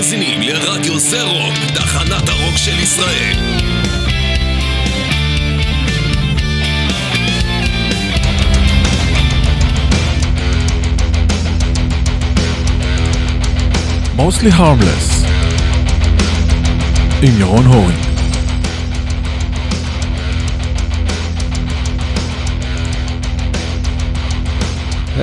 מאזינים לרדיו זה רוק, תחנת הרוק של ישראל. mostly harmless עם ירון הורינג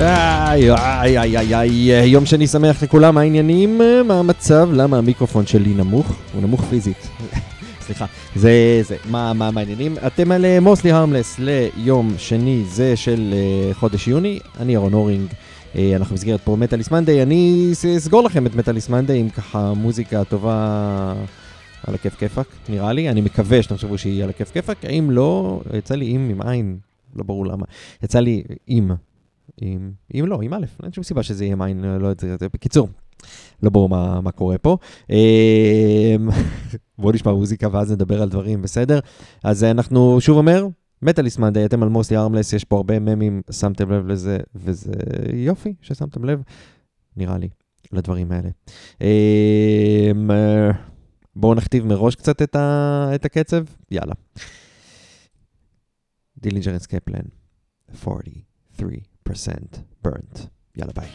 איי, איי, איי, איי, איי, יום שני שמח לכולם, מה העניינים? מה המצב? למה המיקרופון שלי נמוך? הוא נמוך פיזית. סליחה, זה, זה, מה, מה, מה העניינים? אתם על מוסלי הרמלס ליום שני, זה של uh, חודש יוני, אני ירון הורינג, uh, אנחנו במסגרת פה מטאליס מנדי, אני אסגור לכם את מטאליס מנדי עם ככה מוזיקה טובה על הכיף כיפאק, נראה לי, אני מקווה שאתם חושבו שהיא על הכיף כיפאק, אם לא, יצא לי עם עם עין, לא ברור למה, יצא לי עם. עם, עם לא, עם א', אין שום סיבה שזה יהיה עין, לא יודע, זה, בקיצור, לא ברור מה, מה קורה פה. אמ, בואו נשמע מוזיקה ואז נדבר על דברים, בסדר? אז אנחנו שוב אומר, מטאליס מאנדי, אתם על מוסלי ארמלס, יש פה הרבה ממים, שמתם לב לזה, וזה יופי ששמתם לב, נראה לי, לדברים האלה. אמ, בואו נכתיב מראש קצת את, ה, את הקצב, יאללה. דילינג'ר אסקייפלן, 43. Percent burnt. Yalla bye.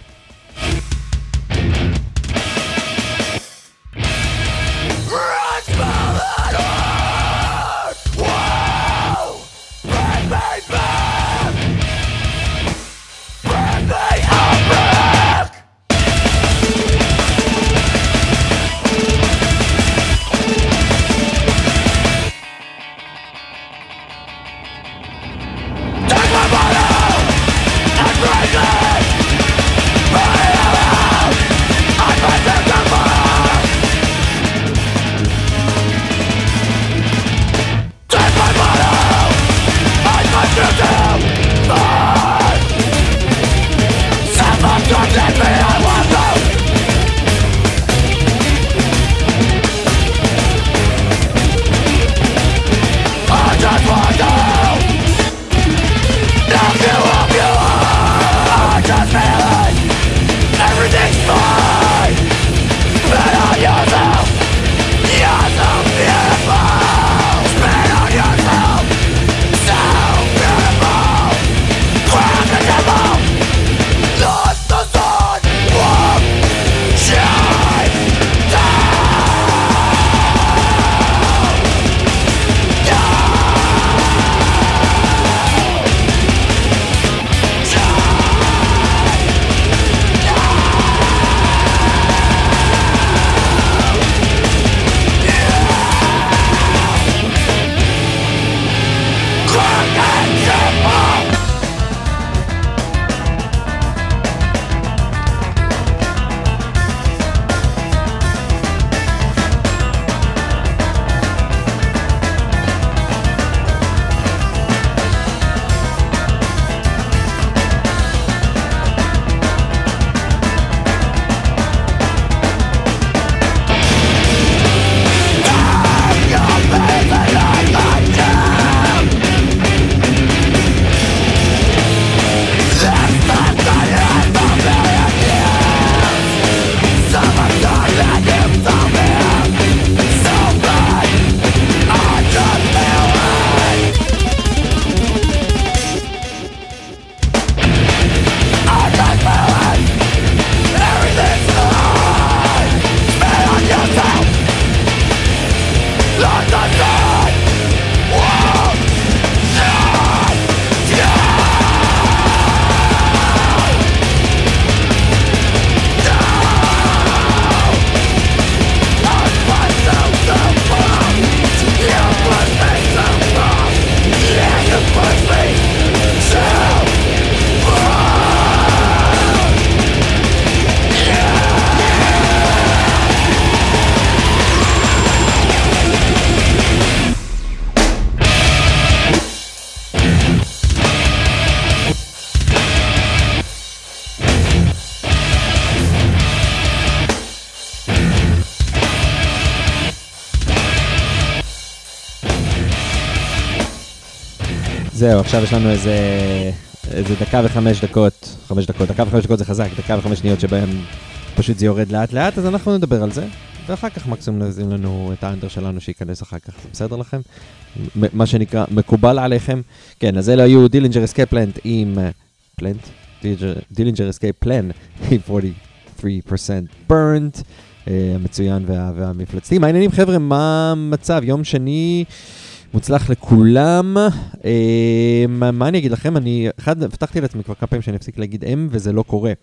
זהו, עכשיו יש לנו איזה, איזה דקה וחמש דקות, חמש דקות, דקה וחמש דקות זה חזק, דקה וחמש שניות שבהם פשוט זה יורד לאט לאט, אז אנחנו נדבר על זה. ואחר כך מקסימום נשים לנו את ה under שלנו שייכנס אחר כך, זה בסדר לכם? מה שנקרא, מקובל עליכם? כן, אז אלה היו דילינג'ר אסקייפ פלנט עם... פלנט? דילינג'ר אסקייפ פלן עם 43% burnt, אה, המצוין וה, והמפלצתי. מה העניינים חבר'ה? מה המצב? יום שני מוצלח לכולם. אה, מה, מה אני אגיד לכם? אני, אחד, הבטחתי לעצמי כבר כמה פעמים שאני אפסיק להגיד אם, וזה לא קורה.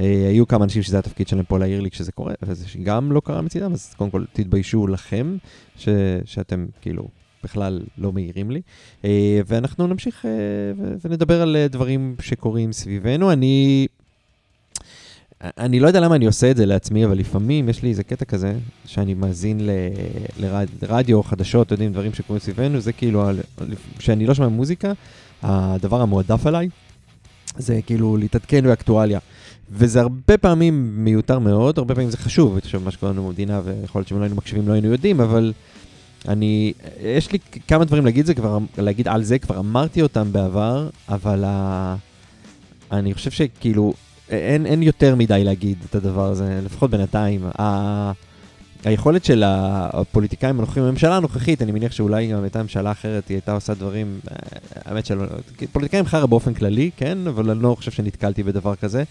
אה, היו כמה אנשים שזה התפקיד שלהם פה להעיר לי כשזה קורה, וזה גם לא קרה מצידם, אז קודם כל תתביישו לכם, ש, שאתם כאילו בכלל לא מעירים לי. אה, ואנחנו נמשיך אה, ונדבר על אה, דברים שקורים סביבנו. אני... אני לא יודע למה אני עושה את זה לעצמי, אבל לפעמים יש לי איזה קטע כזה, שאני מאזין לרדיו, חדשות, אתם יודעים, דברים שקורים סביבנו, זה כאילו, כשאני לא שומע מוזיקה, הדבר המועדף עליי, זה כאילו להתעדכן באקטואליה. וזה הרבה פעמים מיותר מאוד, הרבה פעמים זה חשוב, עכשיו מה שקורה לנו במדינה, ויכול להיות שאם לא היינו מקשיבים לא היינו יודעים, אבל אני, יש לי כמה דברים להגיד, זה כבר, להגיד על זה, כבר אמרתי אותם בעבר, אבל ה... אני חושב שכאילו, אין, אין יותר מדי להגיד את הדבר הזה, לפחות בינתיים. ה... היכולת של הפוליטיקאים הנוכחים, הממשלה הנוכחית, אני מניח שאולי גם הייתה ממשלה אחרת, היא הייתה עושה דברים, אה, האמת שלא, פוליטיקאים חרא באופן כללי, כן, אבל אני לא חושב שנתקלתי בדבר כזה,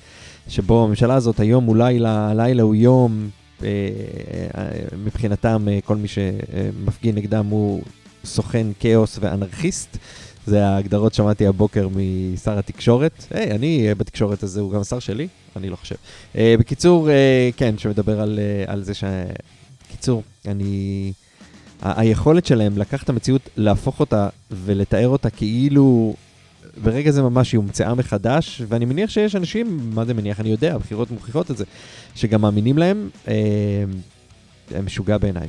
שבו הממשלה הזאת היום אולי הלילה הוא יום, אה, אה, מבחינתם כל מי שמפגין נגדם הוא סוכן כאוס ואנרכיסט. זה ההגדרות שמעתי הבוקר משר התקשורת. היי, אני אה, בתקשורת הזה, הוא גם שר שלי? אני לא חושב. Uh, בקיצור, uh, כן, שמדבר על, uh, על זה ש... קיצור, אני... ה- היכולת שלהם לקחת את המציאות, להפוך אותה ולתאר אותה כאילו ברגע זה ממש היא הומצאה מחדש, ואני מניח שיש אנשים, מה זה מניח? אני יודע, הבחירות מוכיחות את זה, שגם מאמינים להם, אה, הם משוגע בעיניי.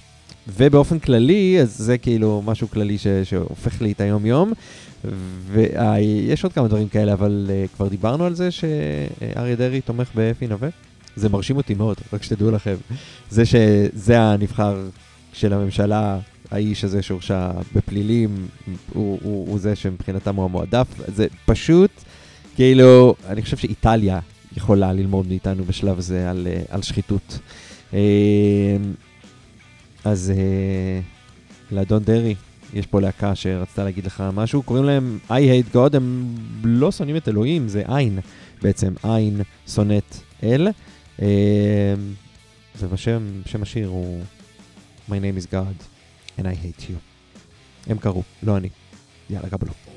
ובאופן כללי, אז זה כאילו משהו כללי ש, שהופך לי את היום-יום, ויש עוד כמה דברים כאלה, אבל uh, כבר דיברנו על זה שאריה דרעי תומך באפי נווה. זה מרשים אותי מאוד, רק שתדעו לכם. זה שזה הנבחר של הממשלה, האיש הזה שהורשע בפלילים, הוא, הוא, הוא זה שמבחינתם הוא המועדף. זה פשוט, כאילו, אני חושב שאיטליה יכולה ללמוד מאיתנו בשלב הזה על, אה, על שחיתות. אז אה, לאדון דרעי, יש פה להקה שרצתה להגיד לך משהו, קוראים להם I hate God, הם לא שונאים את אלוהים, זה עין בעצם, עין שונאת אל. אה, ובשם, שם השיר הוא My name is God and I hate you. הם קראו, לא אני. יאללה, קבלו.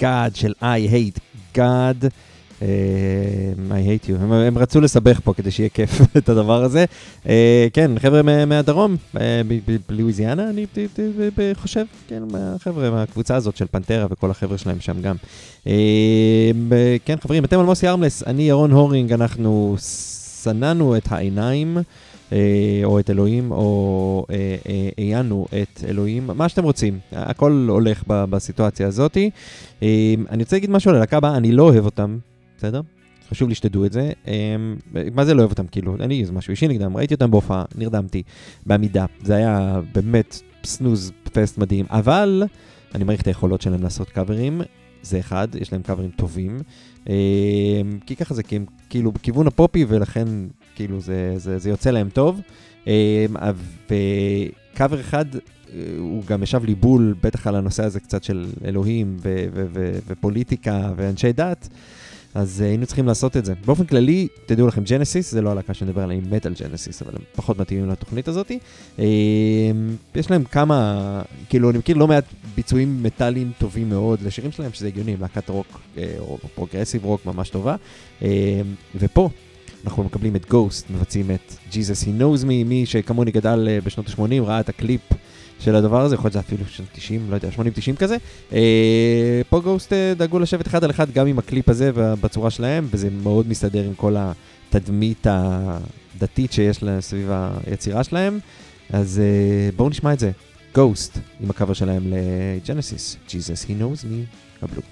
God של I hate God. Uh, I hate you. הם, רצו לסבך פה כדי שיהיה כיף את הדבר הזה. Uh, כן, חבר'ה מה, מהדרום, uh, בלואיזיאנה, אני חושב, כן, מהחבר'ה מהקבוצה הזאת של פנטרה וכל החבר'ה שלהם שם גם. כן, חברים, אתם על מוסי ארמלס, אני ירון הורינג, אנחנו סננו את העיניים. או את אלוהים, או עיינו את אלוהים, מה שאתם רוצים, הכל הולך בסיטואציה הזאת. אני רוצה להגיד משהו על הלהקה הבאה, אני לא אוהב אותם, בסדר? חשוב לי שתדעו את זה. מה זה לא אוהב אותם? כאילו, אין לי איזה משהו אישי נגדם, ראיתי אותם בהופעה, נרדמתי, בעמידה. זה היה באמת סנוז פסט מדהים, אבל אני מעריך את היכולות שלהם לעשות קאברים. זה אחד, יש להם קאברים טובים. כי ככה זה, כי הם כאילו בכיוון הפופי, ולכן כאילו זה, זה, זה יוצא להם טוב. אמ, וקאבר אחד הוא גם ישב לי בול, בטח על הנושא הזה קצת של אלוהים ו- ו- ו- ופוליטיקה ואנשי דת. אז אה, היינו צריכים לעשות את זה. באופן כללי, תדעו לכם, ג'נסיס, זה לא הלהקה שנדבר עליה, היא מטאל ג'נסיס, אבל הם פחות מתאימים לתוכנית הזאת. אה, יש להם כמה, כאילו, אני מכיר לא מעט ביצועים מטאליים טובים מאוד לשירים שלהם, שזה הגיוני, להקת רוק, אה, או progressive rock ממש טובה. אה, ופה, אנחנו מקבלים את גוסט, מבצעים את Jesus He Knows Me, מי שכמוני גדל אה, בשנות ה-80, ראה את הקליפ של הדבר הזה, יכול להיות שזה אפילו של 90, לא יודע, 80-90 כזה. אה, פה גוסט אה, דאגו לשבת אחד על אחד גם עם הקליפ הזה בצורה שלהם, וזה מאוד מסתדר עם כל התדמית הדתית שיש סביב היצירה שלהם. אז אה, בואו נשמע את זה. גוסט, עם הקאבר שלהם לג'נסיס, Jesus He Knows Me, קבלו.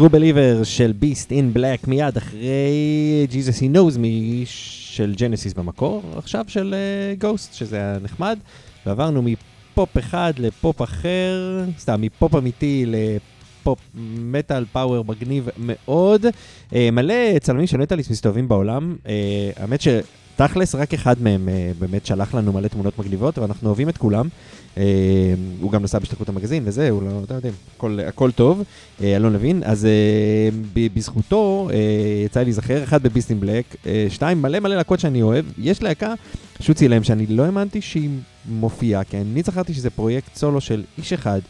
True Believer של Beast in Black מיד אחרי Jesus He Knows Me של ג'נסיס במקור, עכשיו של uh, שזה היה נחמד, ועברנו מפופ אחד לפופ אחר, סתם, מפופ אמיתי לפופ מטאל פאוור מגניב מאוד. Uh, מלא צלמים של מטאליסט מסתובבים בעולם, uh, האמת ש... תכלס, רק אחד מהם uh, באמת שלח לנו מלא תמונות מגניבות, ואנחנו אוהבים את כולם. Uh, הוא גם נסע בשליחות המגזין וזה, הוא לא, אתה יודע, הכל, הכל טוב, uh, אלון לוין. אז uh, בזכותו uh, יצא לי להיזכר, אחד בביסטין בלק, uh, שתיים, מלא מלא להקות שאני אוהב. יש להקה שהוא צילם שאני לא האמנתי שהיא מופיעה, כי אני זכרתי שזה פרויקט סולו של איש אחד.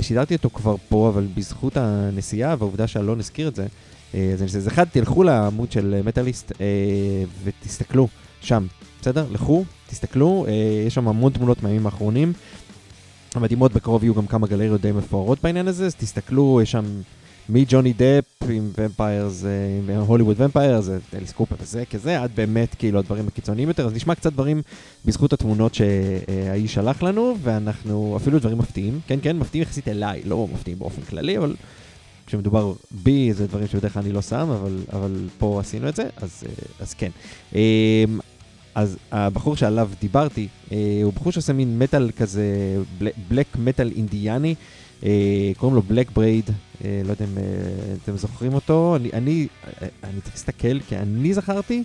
שידרתי אותו כבר פה, אבל בזכות הנסיעה והעובדה שאלון הזכיר את זה, אז אז אחד, תלכו לעמוד של מטאליסט אה, ותסתכלו שם, בסדר? לכו, תסתכלו, אה, יש שם המון תמונות מהימים האחרונים. המדהימות בקרוב יהיו גם כמה גלריות די מפוארות בעניין הזה, אז תסתכלו, יש שם מג'וני דפ עם ומפיירס, עם הוליווד ומפיירס, אליס קופר וזה כזה, עד באמת כאילו הדברים הקיצוניים יותר, אז נשמע קצת דברים בזכות התמונות שהאיש שלח לנו, ואנחנו אפילו דברים מפתיעים, כן כן, מפתיעים יחסית אליי, לא מפתיעים באופן כללי, אבל כשמדובר בי, זה דברים שבדרך כלל אני לא שם, אבל, אבל פה עשינו את זה, אז, אה, אז כן. אמ, אז הבחור שעליו דיברתי, אה, הוא בחור שעושה מין מטאל כזה, black metal אינדיאני, אה, קוראים לו בלק ברייד, לא יודע אם אתם זוכרים אותו, אני, אני, אני צריך להסתכל, כי אני זכרתי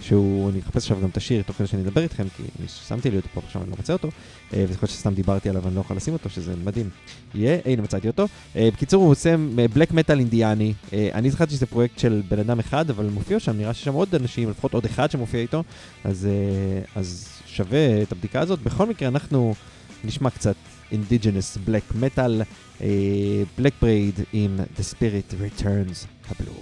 שהוא, אני אחפש עכשיו גם את השיר תוך כדי שאני אדבר איתכם, כי שמתי לי אותו פה עכשיו, אני לא מוצא אותו, אה, וזה חושב שסתם דיברתי עליו, אני לא יכול לשים אותו, שזה מדהים. יהיה, הנה מצאתי אותו. אה, בקיצור, הוא עושה black metal אינדיאני. אה, אני זכרתי שזה פרויקט של בן אדם אחד, אבל מופיע שם, נראה שיש שם עוד אנשים, לפחות עוד אחד שמופיע איתו, אז, אז שווה את הבדיקה הזאת. בכל מקרה, אנחנו נשמע קצת indigenous black metal, בלק ברייד עם The Spirit Returns קבלו.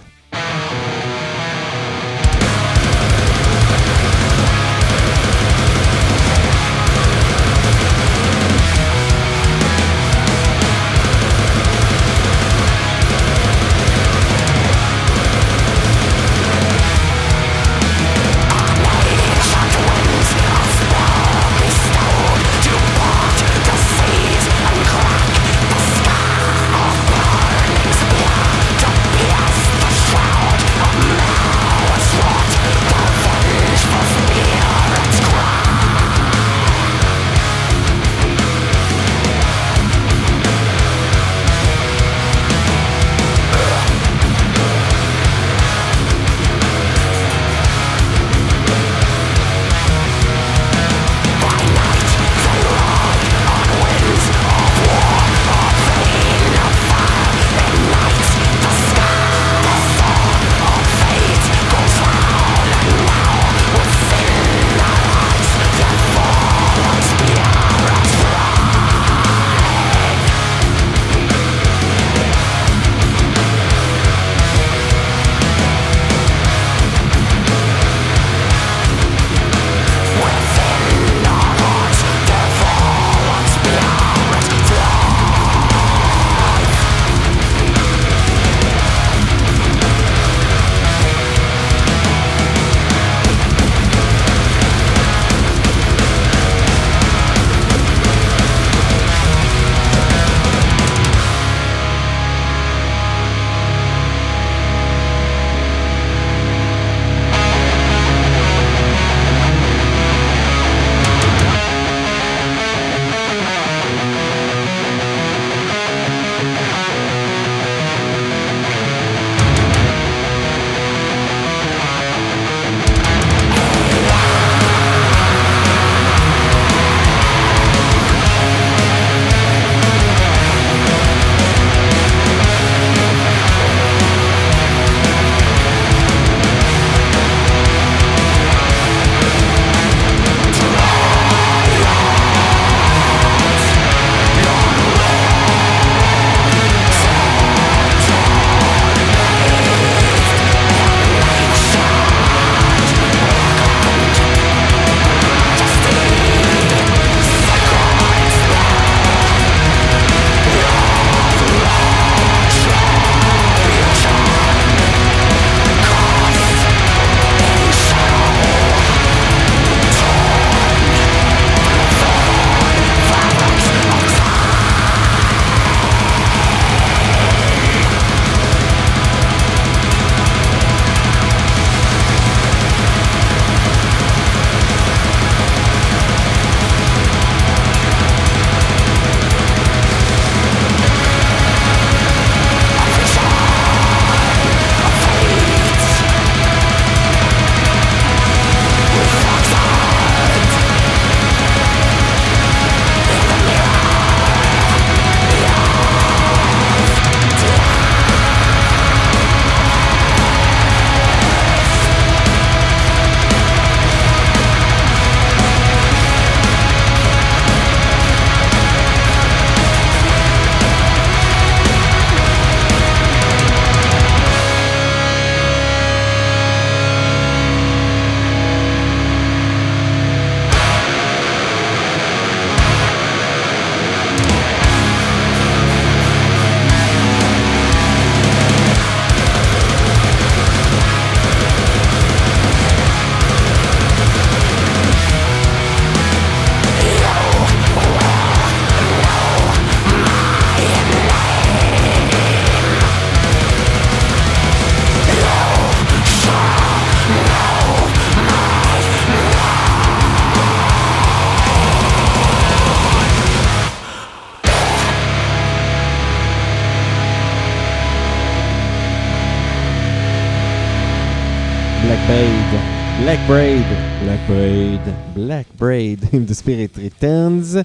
Spirit Returns.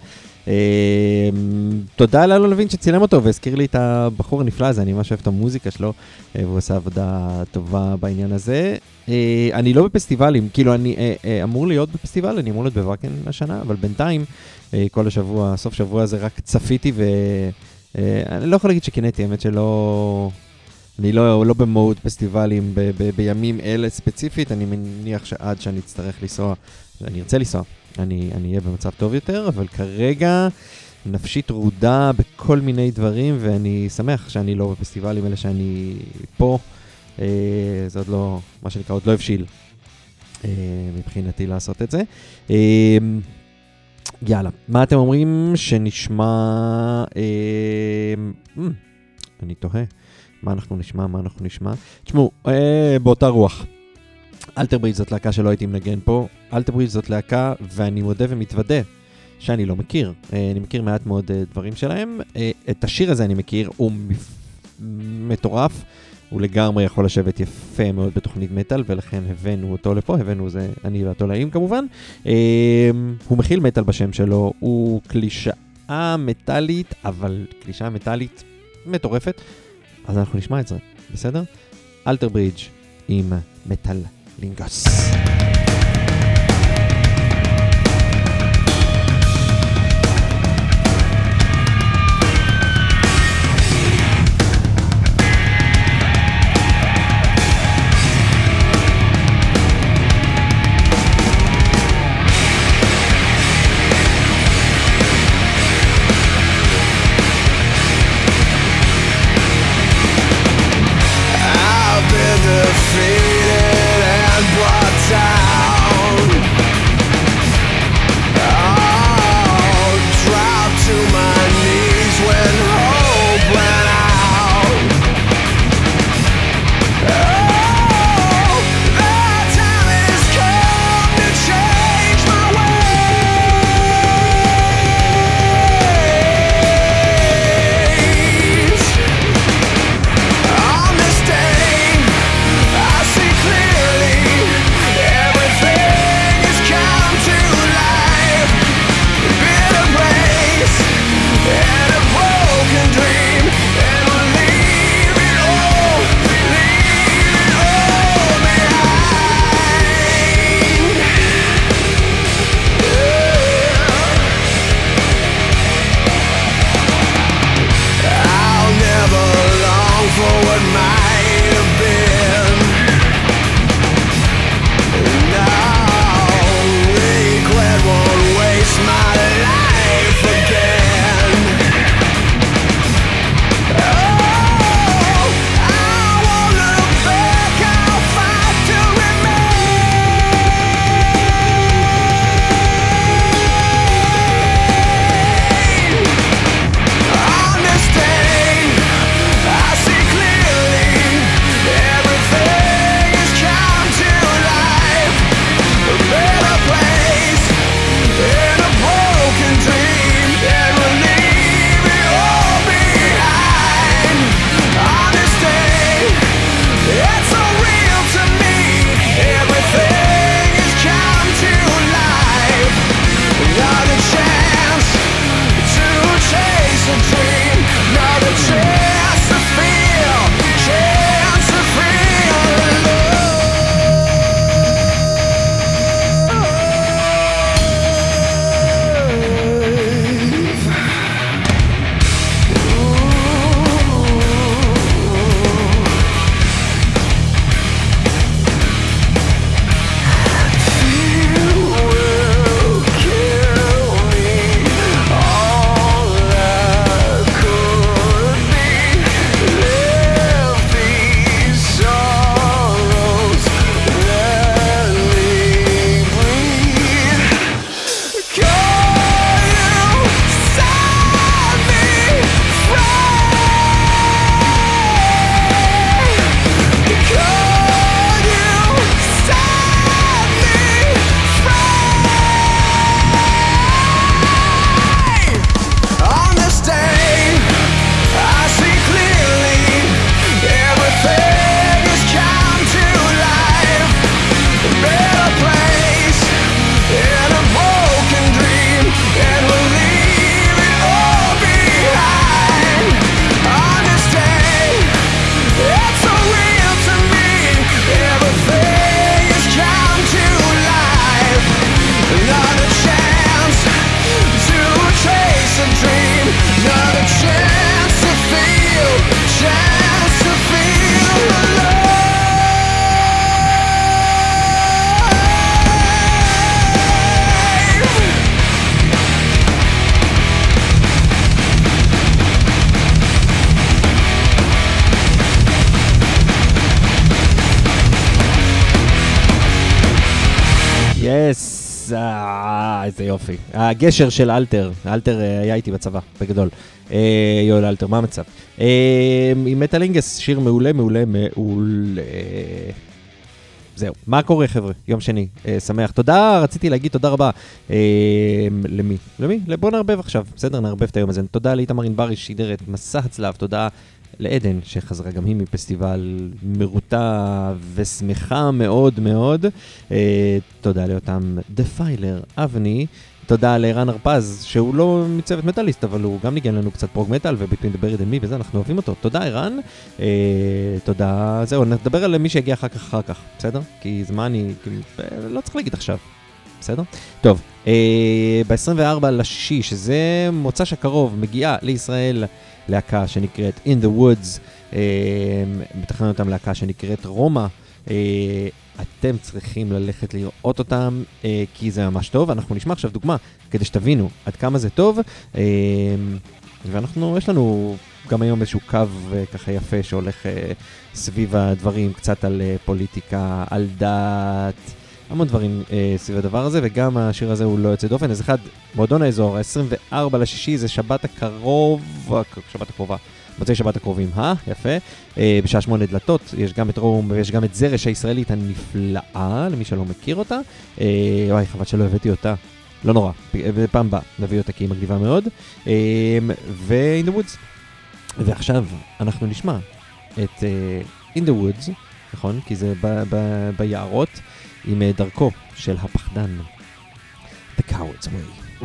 Uh, תודה לאלון לוין שצילם אותו והזכיר לי את הבחור הנפלא הזה, אני ממש אוהב את המוזיקה שלו, uh, והוא עושה עבודה טובה בעניין הזה. Uh, אני לא בפסטיבלים, כאילו אני אמור להיות בפסטיבל, אני אמור להיות בוואקן השנה, אבל בינתיים, כל השבוע, סוף שבוע הזה רק צפיתי ואני uh, לא יכול להגיד שקינאתי, האמת שלא... אני לא, לא במוד פסטיבלים ב, ב, בימים אלה ספציפית, אני מניח שעד שאני אצטרך לנסוע, אני ארצה לנסוע, אני אהיה במצב טוב יותר, אבל כרגע נפשי טרודה בכל מיני דברים, ואני שמח שאני לא בפסטיבלים, אלא שאני פה. אה, זה עוד לא, מה שנקרא, עוד לא הבשיל אה, מבחינתי לעשות את זה. אה, יאללה, מה אתם אומרים שנשמע... אה, אה, אני תוהה. מה אנחנו נשמע, מה אנחנו נשמע. תשמעו, אה, באותה רוח. אלתרברידג' זאת להקה שלא הייתי מנגן פה. אלתרברידג' זאת להקה, ואני מודה ומתוודה שאני לא מכיר. אה, אני מכיר מעט מאוד אה, דברים שלהם. אה, את השיר הזה אני מכיר, הוא מטורף. הוא לגמרי יכול לשבת יפה מאוד בתוכנית מטאל, ולכן הבאנו אותו לפה, הבאנו זה אני והתולעים כמובן. הוא מכיל מטאל בשם שלו, הוא קלישאה מטאלית, אבל קלישאה מטאלית מטורפת. אז אנחנו נשמע את זה, בסדר? אלתר ברידג' עם מטאל lingas. יופי. הגשר של אלתר, אלתר אה, היה איתי בצבא, בגדול. אה, יואל אלתר, מה המצב? אה, עם מטאלינגס, שיר מעולה, מעולה, מעולה. זהו, מה קורה חבר'ה? יום שני, שמח. תודה, רציתי להגיד תודה רבה. למי? למי? בוא נערבב עכשיו, בסדר? נערבב את היום הזה. תודה לאיתמר ענברי ששידר את מסע הצלב, תודה לעדן שחזרה גם היא מפסטיבל מרוטה ושמחה מאוד מאוד. אה, תודה לאותם דפיילר, אבני. תודה לערן הרפז, שהוא לא מצוות מטאליסט, אבל הוא גם ניגן לנו קצת פרוג מטאל דבר and me וזה, אנחנו אוהבים אותו. תודה ערן, אה, תודה, זהו, נדבר על מי שיגיע אחר כך אחר כך, בסדר? כי זמן אני, כאילו, אה, לא צריך להגיד עכשיו, בסדר? טוב, אה, ב-24 לשישי, שזה מוצ"ש הקרוב, מגיעה לישראל להקה שנקראת In the Woods, אה, מתכנן אותם להקה שנקראת רומא. אה, אתם צריכים ללכת לראות אותם, אה, כי זה ממש טוב. אנחנו נשמע עכשיו דוגמה, כדי שתבינו עד כמה זה טוב. אה, ואנחנו, יש לנו גם היום איזשהו קו אה, ככה יפה שהולך אה, סביב הדברים, קצת על אה, פוליטיקה, על דת, המון דברים אה, סביב הדבר הזה, וגם השיר הזה הוא לא יוצא דופן. אז אחד, מועדון האזור, ה-24 לשישי, זה שבת הקרוב, שבת הקרובה. מוצאי שבת הקרובים, אה? יפה. אה, בשעה שמונה דלתות, יש גם את רום ויש גם את זרש הישראלית הנפלאה, למי שלא מכיר אותה. אה, וואי, חבל שלא הבאתי אותה. לא נורא, בפעם הבאה נביא אותה כי היא מגניבה מאוד. אה, ו-In the Woods. ועכשיו אנחנו נשמע את uh, In the Woods, נכון? כי זה ב- ב- ביערות, עם uh, דרכו של הפחדן. The Coward's Way.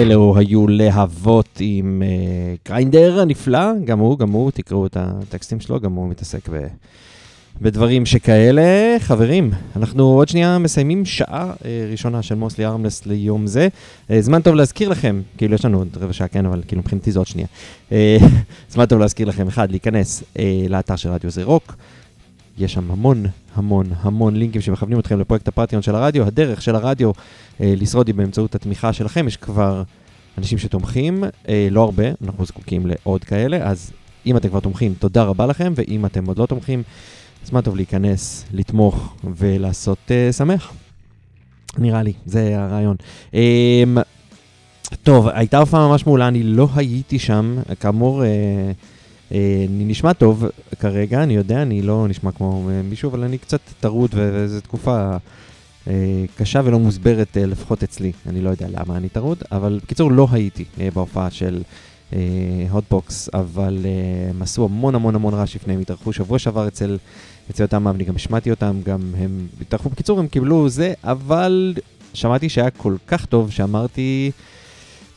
אלו היו להבות עם אה, גריינדר הנפלא, גם הוא, גם הוא, תקראו את הטקסטים שלו, גם הוא מתעסק ב, בדברים שכאלה. חברים, אנחנו עוד שנייה מסיימים שעה אה, ראשונה של מוסלי ארמלס ליום זה. אה, זמן טוב להזכיר לכם, כאילו יש לנו עוד רבע שעה, כן, אבל כאילו מבחינתי זה עוד שנייה. אה, זמן טוב להזכיר לכם, אחד, להיכנס אה, לאתר של רדיו זה רוק. יש שם המון המון המון לינקים שמכוונים אתכם לפרויקט הפטריון של הרדיו. הדרך של הרדיו אה, לשרוד היא באמצעות התמיכה שלכם. יש כבר אנשים שתומכים, אה, לא הרבה, אנחנו זקוקים לעוד כאלה, אז אם אתם כבר תומכים, תודה רבה לכם, ואם אתם עוד לא תומכים, זמן טוב להיכנס, לתמוך ולעשות אה, שמח. נראה לי, זה הרעיון. אה, טוב, הייתה הופעה ממש מעולה, אני לא הייתי שם, כאמור, אה, אני נשמע טוב כרגע, אני יודע, אני לא נשמע כמו אה, מישהו, אבל אני קצת טרוד וזו תקופה אה, קשה ולא מוסברת, אה, לפחות אצלי. אני לא יודע למה אני טרוד, אבל בקיצור, לא הייתי אה, בהופעה של הוטבוקס, אבל אה, הם עשו המון המון המון רעש לפני, הם התארחו שבוע שעבר אצל, אצל אותם, אני גם השמעתי אותם, גם הם התארחו, בקיצור, הם קיבלו זה, אבל שמעתי שהיה כל כך טוב שאמרתי,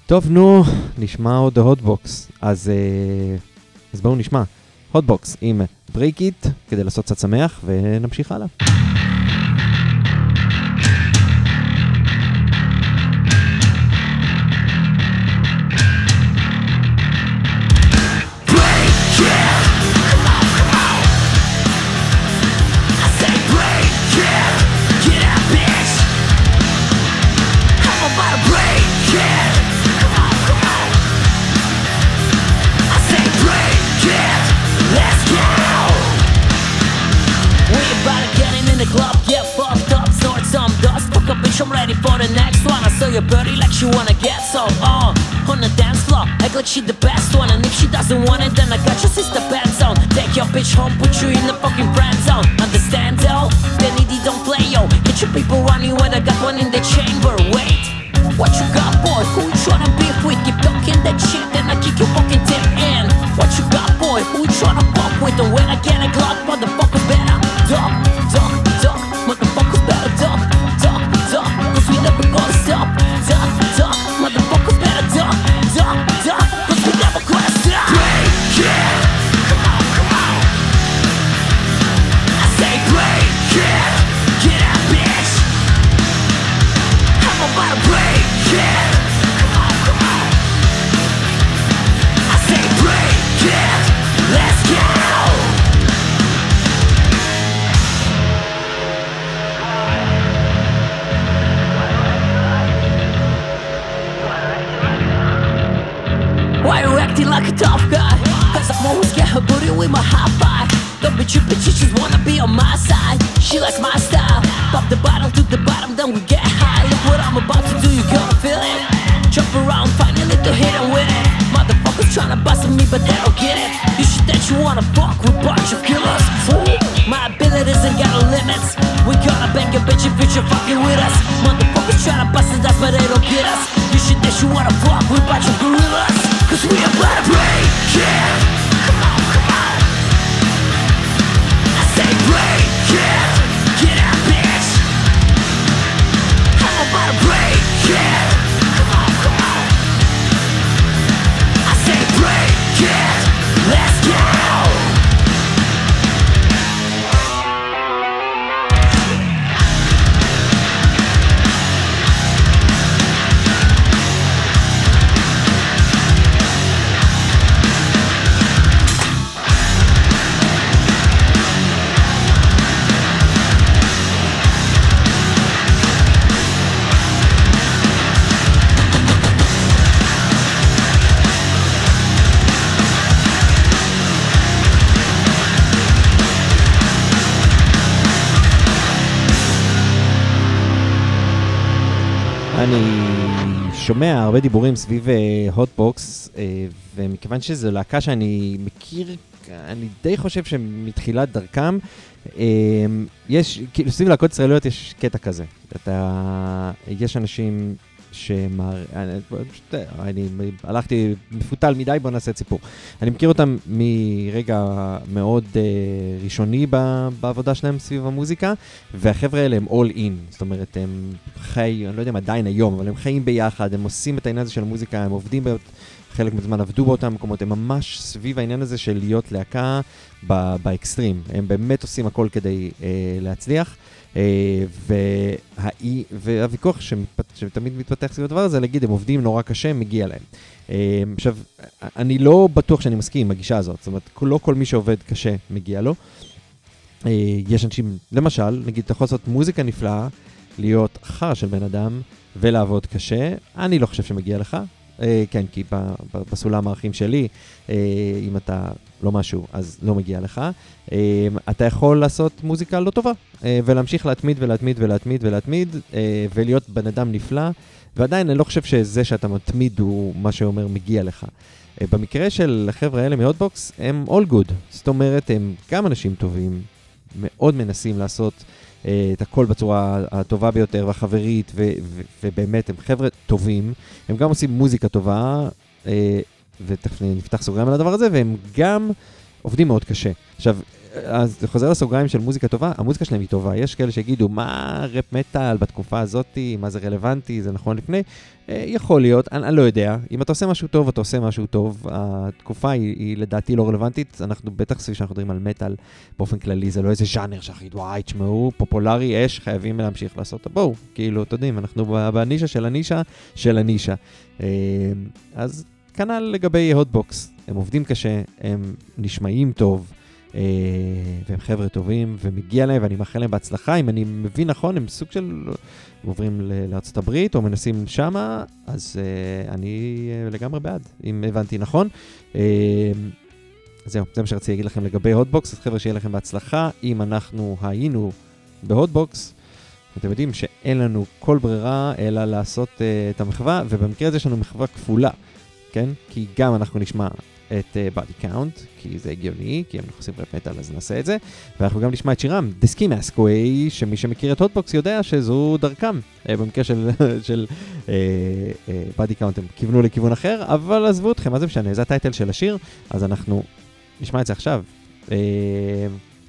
טוב, נו, נשמע עוד הוטבוקס. אז... אה, אז בואו נשמע הוטבוקס עם ברייק איט כדי לעשות קצת שמח ונמשיך הלאה. In the chamber. Wait, what you got, הרבה דיבורים סביב הוטבוקס, ומכיוון שזו להקה שאני מכיר, אני די חושב שמתחילת דרכם, אה, יש, כאילו סביב להקות ישראליות יש קטע כזה. אתה, יש אנשים שמר... אני, הלכתי מפותל מדי, בוא נעשה סיפור. אני מכיר אותם מרגע מאוד uh, ראשוני ב, בעבודה שלהם סביב המוזיקה, והחבר'ה האלה הם all in, זאת אומרת, הם חי, אני לא יודע אם עדיין היום, אבל הם חיים ביחד, הם עושים את העניין הזה של המוזיקה, הם עובדים, באות, חלק מהזמן עבדו באותם מקומות, הם ממש סביב העניין הזה של להיות להקה באקסטרים. הם באמת עושים הכל כדי uh, להצליח. Uh, והאי, והוויכוח שמתפת, שתמיד מתפתח סביב הדבר הזה, להגיד, הם עובדים נורא קשה, מגיע להם. Uh, עכשיו, אני לא בטוח שאני מסכים עם הגישה הזאת, זאת אומרת, לא כל מי שעובד קשה מגיע לו. Uh, יש אנשים, למשל, נגיד, אתה יכול לעשות מוזיקה נפלאה, להיות חרא של בן אדם ולעבוד קשה, אני לא חושב שמגיע לך. Uh, כן, כי בסולם הערכים שלי, uh, אם אתה לא משהו, אז לא מגיע לך. Uh, אתה יכול לעשות מוזיקה לא טובה, ולהמשיך להתמיד ולהתמיד ולהתמיד ולהתמיד, ולהיות בן אדם נפלא, ועדיין אני לא חושב שזה שאתה מתמיד הוא מה שאומר מגיע לך. במקרה של החבר'ה האלה מהוטבוקס, הם all good. זאת אומרת, הם גם אנשים טובים, מאוד מנסים לעשות את הכל בצורה הטובה ביותר והחברית, ו- ו- ובאמת, הם חבר'ה טובים. הם גם עושים מוזיקה טובה, uh, ותכף נפתח סוגריים על הדבר הזה, והם גם עובדים מאוד קשה. עכשיו, אז זה חוזר לסוגריים של מוזיקה טובה, המוזיקה שלהם היא טובה. יש כאלה שיגידו, מה ראפ מטאל בתקופה הזאת, מה זה רלוונטי, זה נכון לפני? אה, יכול להיות, אני, אני לא יודע. אם אתה עושה משהו טוב, אתה עושה משהו טוב. התקופה היא, היא לדעתי לא רלוונטית. אנחנו בטח סביב שאנחנו מדברים על מטאל באופן כללי, זה לא איזה ז'אנר יודעים, וואי, תשמעו, פופולרי אש, חייבים להמשיך לעשות. אותו. בואו, כאילו, אתם יודעים, אנחנו בנישה של הנישה של הנישה. אה, אז כנ"ל לגבי הוטבוקס, הם עובדים קשה, הם נשמעים טוב. אה, והם חבר'ה טובים, ומגיע להם, ואני מאחל להם בהצלחה. אם אני מבין נכון, הם סוג של עוברים ל- לארצות הברית, או מנסים שמה, אז uh, אני uh, לגמרי בעד, אם הבנתי נכון. זהו, זה מה שרציתי להגיד לכם לגבי הוטבוקס, אז חבר'ה, שיהיה לכם בהצלחה. אם אנחנו היינו בהוטבוקס, אתם יודעים שאין לנו כל ברירה אלא לעשות אה, את המחווה, ובמקרה הזה יש לנו מחווה כפולה, כן? כי גם אנחנו נשמע את בדי אה, קאונט, כי זה הגיוני, כי אם אנחנו עושים מטאל אז נעשה את זה, ואנחנו גם נשמע את שירם, Mask Way, שמי שמכיר את הוטבוקס יודע שזו דרכם. אה, במקרה של, של בדי קאונט הם כיוונו לכיוון אחר, אבל עזבו אתכם, מה זה משנה, זה ה title של השיר, אז אנחנו נשמע את זה עכשיו.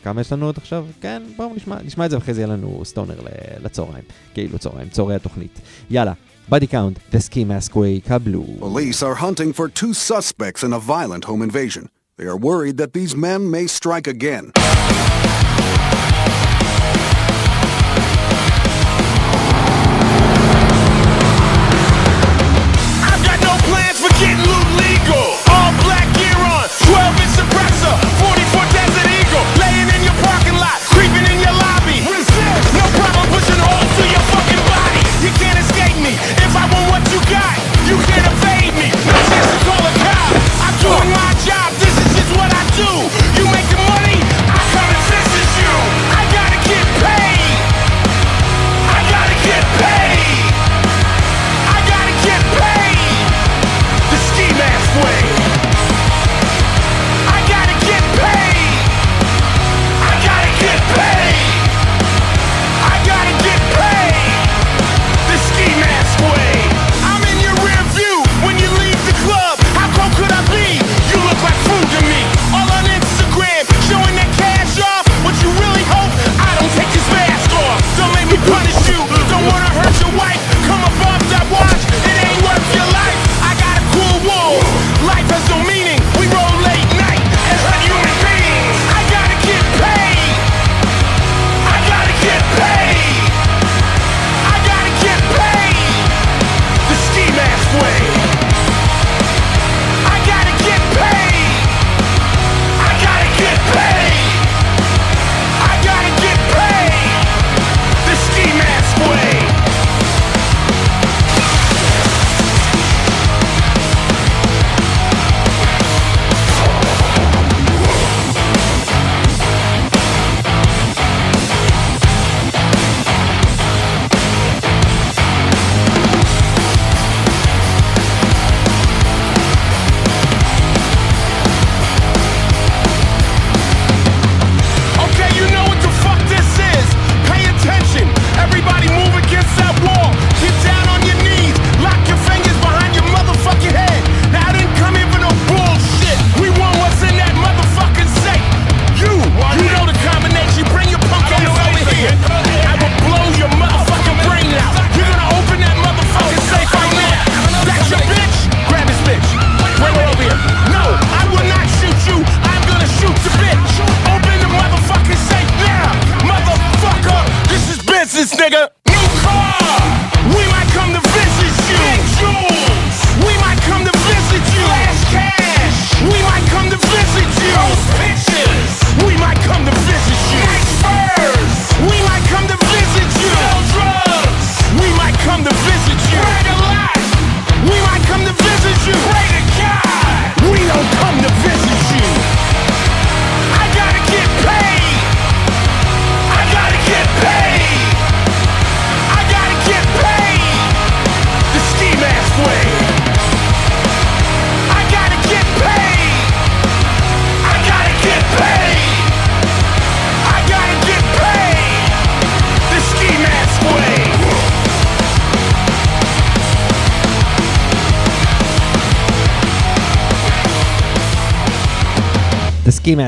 כמה יש לנו עוד עכשיו? כן, בואו נשמע, נשמע את זה ואחרי זה יהיה לנו stoner לצהריים, כאילו צהריים, צהרי התוכנית. יאללה. Body count, the ski mask way, קבלו. Police are hunting for two suspects in a violent home invasion. They are worried that these men may strike again.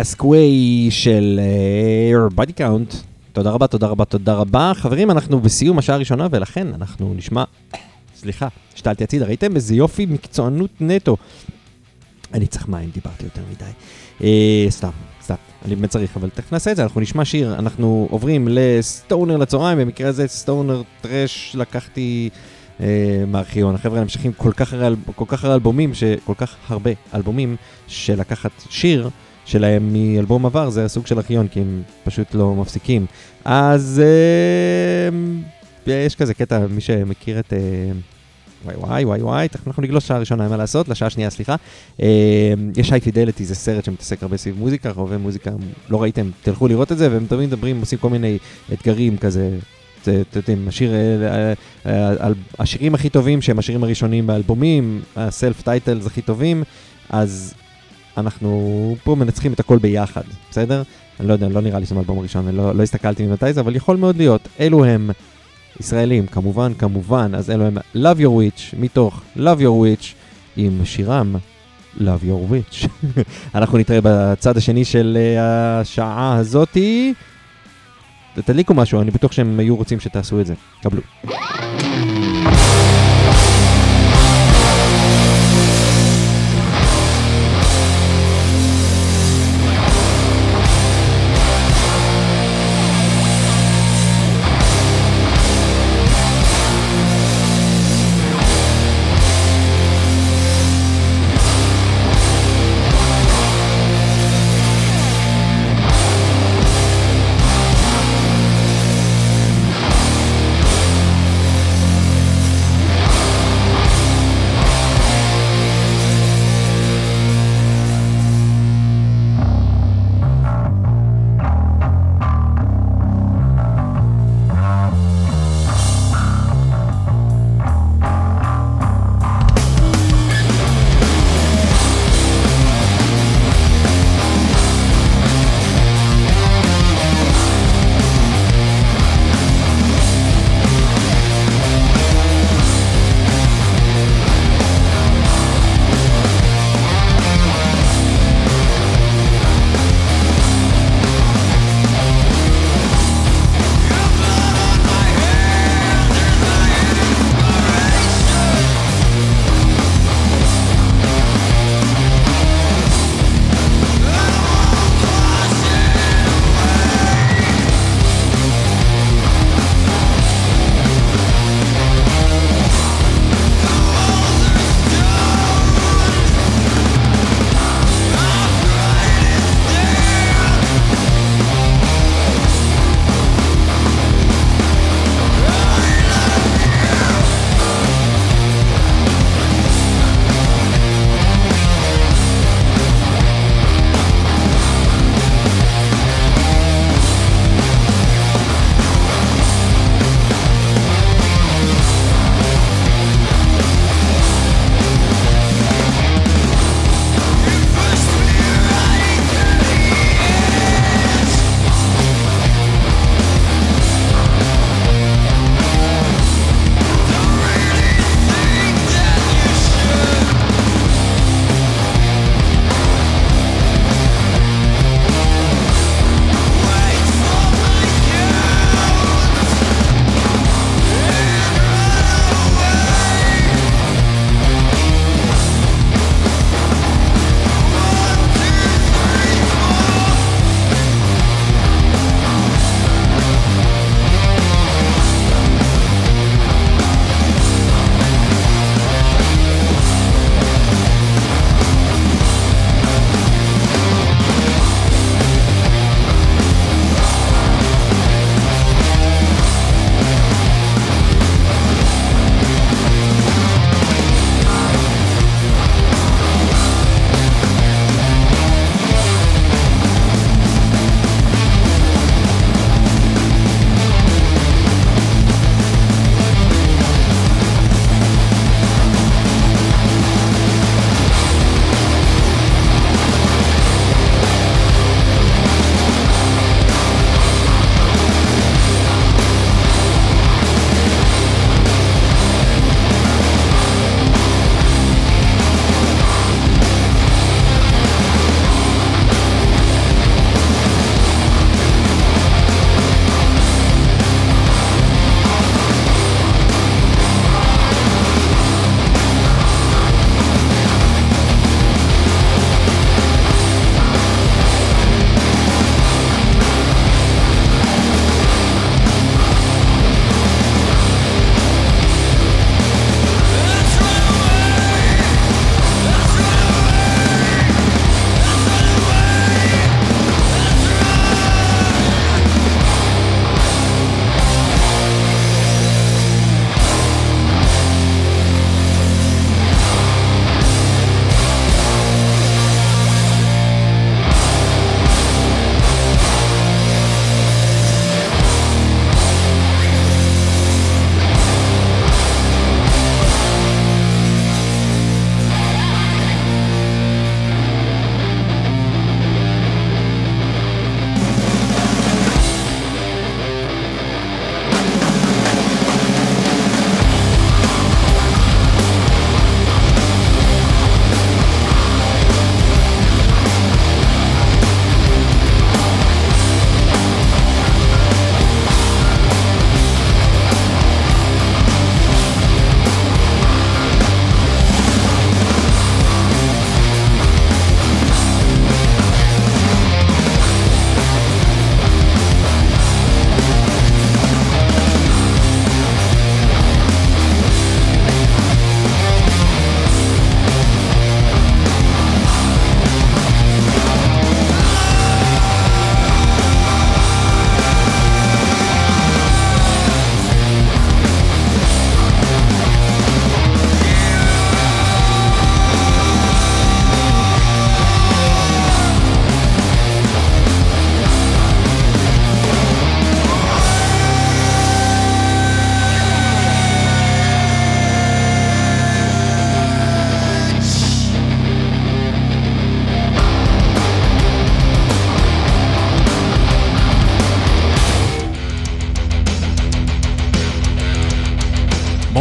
Ski Mask Way של בדי קאונט. תודה רבה, תודה רבה, תודה רבה. חברים, אנחנו בסיום השעה הראשונה, ולכן אנחנו נשמע... סליחה, השתעלתי הצידה, ראיתם? איזה יופי מקצוענות נטו. אני צריך מים, דיברתי יותר מדי. אה, סתם, סתם, אני באמת צריך, אבל תכף נעשה את זה, אנחנו נשמע שיר, אנחנו עוברים ל stoner לצהריים, במקרה הזה stoner thrash לקחתי אה, מהארכיון. החבר'ה נמשכים כל כך הרבה אלבומים, ש... כל כך הרבה אלבומים, שלקחת שיר שלהם מאלבום עבר, זה הסוג של ארכיון, כי הם פשוט לא מפסיקים. אז אה, יש כזה קטע, מי שמכיר את... אה, וואי וואי וואי וואי, תכף אנחנו נגלוש שעה ראשונה, אין מה לעשות, לשעה שנייה, סליחה. אה, יש היי פידליטי, זה סרט שמתעסק הרבה סביב מוזיקה, אוהבי מוזיקה, לא ראיתם, תלכו לראות את זה, והם תמיד מדברים, עושים כל מיני אתגרים כזה. זה, אתם יודעים, השיר, אה, אה, אה, השירים הכי טובים שהם השירים הראשונים באלבומים, הסלף טייטלס הכי טובים, אז אנחנו פה מנצחים את הכל ביחד, בסדר? אני לא יודע, לא נראה לי שזה האלבום הראשון, אני לא, לא הסתכלתי ממתי זה, אבל יכול מאוד להיות. אלו הם ישראלים, כמובן, כמובן, אז אלו הם Love Your Witch, מתוך Love Your Witch, עם שירם Love Your Witch. אנחנו נתראה בצד השני של uh, השעה הזאתי. תדליקו משהו, אני בטוח שהם היו רוצים שתעשו את זה. קבלו.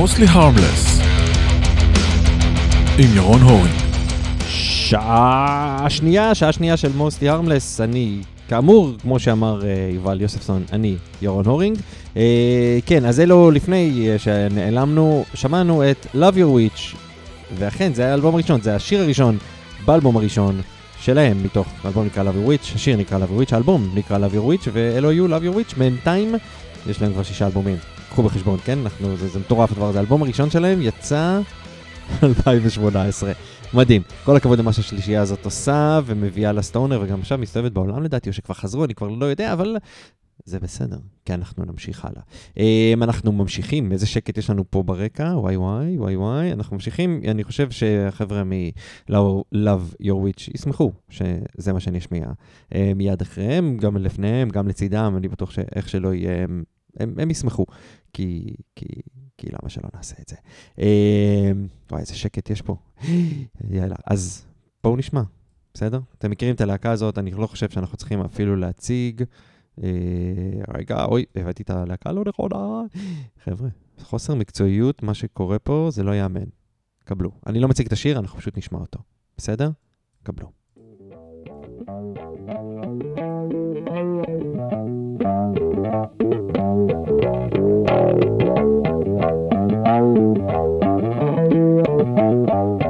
Mostly Harmless עם ירון הורינג. שעה שנייה, שעה שנייה של מוסטי הרמלס, אני, כאמור, כמו שאמר אה, יובל יוספסון, אני ירון הורינג. אה, כן, אז אלו לפני אה, שנעלמנו, שמענו את Love Your Witch, ואכן, זה היה האלבום הראשון, זה השיר הראשון באלבום הראשון שלהם, מתוך האלבום נקרא Love Your Witch, השיר נקרא Love Your Witch, האלבום נקרא Love Your Witch, ואלו היו Love Your Witch, בינתיים יש להם כבר שישה אלבומים. קחו בחשבון, כן? אנחנו, זה, זה מטורף הדבר הזה. האלבום הראשון שלהם יצא 2018. מדהים. כל הכבוד למה שהשלישייה הזאת עושה, ומביאה לסטונר, וגם עכשיו מסתובבת בעולם לדעתי, או שכבר חזרו, אני כבר לא יודע, אבל זה בסדר, כי אנחנו נמשיך הלאה. Um, אנחנו ממשיכים, איזה שקט יש לנו פה ברקע, וואי וואי, וואי וואי, אנחנו ממשיכים, אני חושב שהחבר'ה מ-Love Your Witch ישמחו שזה מה שאני אשמיע uh, מיד אחריהם, גם לפניהם, גם לצידם, אני בטוח שאיך שלא יהיה, הם, הם ישמחו, כי, כי, כי למה שלא נעשה את זה. Um, וואי, איזה שקט יש פה. יאללה, אז בואו נשמע, בסדר? אתם מכירים את הלהקה הזאת, אני לא חושב שאנחנו צריכים אפילו להציג. אה, רגע, אוי, הבאתי את הלהקה לא נכונה. חבר'ה, חוסר מקצועיות, מה שקורה פה זה לא ייאמן. קבלו. אני לא מציג את השיר, אנחנו פשוט נשמע אותו. בסדר? קבלו. הנה זה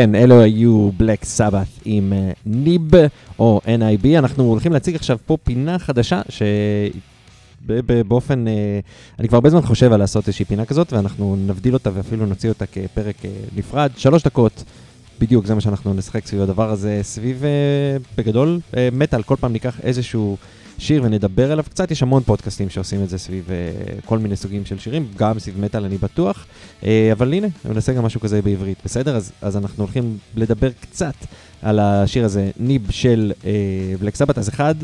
כן, אלו היו בלק סבת עם אה, ניב או NIB. אנחנו הולכים להציג עכשיו פה פינה חדשה ש... באופן, אה, אני כבר הרבה זמן חושב על לעשות איזושהי פינה כזאת, ואנחנו נבדיל אותה ואפילו נוציא אותה כפרק אה, נפרד. שלוש דקות, בדיוק, זה מה שאנחנו נשחק סביב הדבר הזה, סביב, אה, בגדול, אה, מטאל, כל פעם ניקח איזשהו שיר ונדבר עליו קצת, יש המון פודקאסטים שעושים את זה סביב אה, כל מיני סוגים של שירים, גם סביב מטאל אני בטוח, אה, אבל הנה, אני נעשה גם משהו כזה בעברית, בסדר? אז, אז אנחנו הולכים לדבר קצת על השיר הזה, ניב של אה, בלק סבת, אז אחד,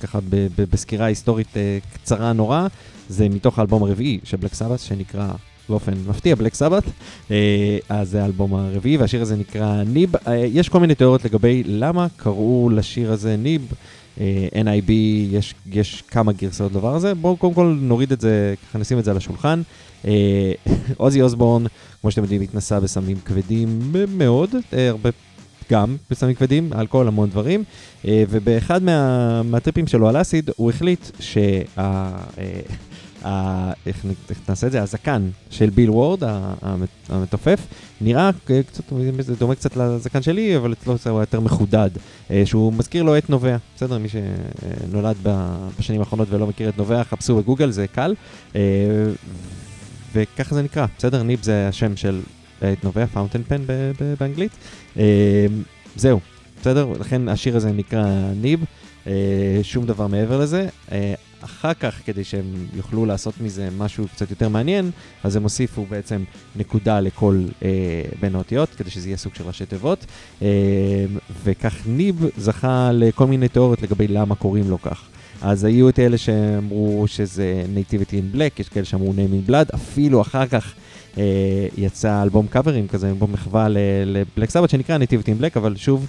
ככה בסקירה היסטורית אה, קצרה נורא, זה מתוך האלבום הרביעי של בלק סבת, שנקרא באופן מפתיע בלק סבת, אז זה האלבום הרביעי, והשיר הזה נקרא ניב. יש כל מיני תיאוריות לגבי למה קראו לשיר הזה ניב. אה, NIB, יש, יש כמה גרסאות לדבר הזה. בואו קודם כל נוריד את זה, ככה נשים את זה על השולחן. אה, עוזי אוסבורן, כמו שאתם יודעים, התנסה בסמים כבדים מאוד, אה, הרבה גם בסמים כבדים, אלכוהול, המון דברים. אה, ובאחד מה, מהטריפים שלו על אסיד, הוא החליט שה... ה- איך נעשה את זה? הזקן של ביל וורד, המתופף, נראה קצת, זה דומה קצת לזקן שלי, אבל אצלו זה הוא יותר מחודד, אה, שהוא מזכיר לו את נובע, בסדר? מי שנולד בשנים האחרונות ולא מכיר את נובע, חפשו בגוגל, זה קל. אה, וככה זה נקרא, בסדר? nib זה השם של אה, עט נובע, fountain pen באנגלית. זהו, בסדר? לכן השיר הזה נקרא ניב, שום דבר מעבר לזה. אחר כך, כדי שהם יוכלו לעשות מזה משהו קצת יותר מעניין, אז הם הוסיפו בעצם נקודה לכל אה, בין האותיות, כדי שזה יהיה סוג של ראשי תיבות. אה, וכך ניב זכה לכל מיני תיאוריות לגבי למה קוראים לו כך. אז היו את אלה שאמרו שזה Nativity in Black, יש כאלה שאמרו Name in Blood, אפילו אחר כך אה, יצא אלבום קאברים כזה, אלבום מחווה לבלק סבת שנקרא Nativity in Black, אבל שוב,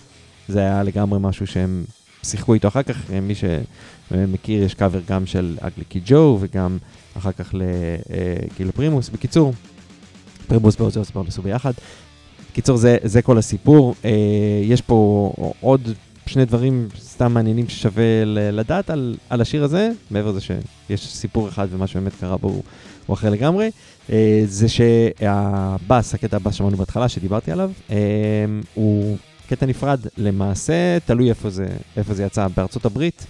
זה היה לגמרי משהו שהם שיחקו איתו אחר כך, אה, מי שמכיר, יש קאבר גם של אגלי קיד ג'ו וגם אחר כך של פרימוס. בקיצור, פרימוס ואוזי אוסבורן עשו ביחד. בקיצור, זה, זה כל הסיפור. אה, יש פה עוד שני דברים סתם מעניינים ששווה לדעת על, על השיר הזה, מעבר לזה שיש סיפור אחד ומה שבאמת קרה בו הוא, אחר לגמרי. אה, זה שהבאס, הקטע הבאס שאמרנו בהתחלה, שדיברתי עליו, אה, הוא קטע נפרד, למעשה תלוי איפה זה, איפה זה יצא. בארצות הברית,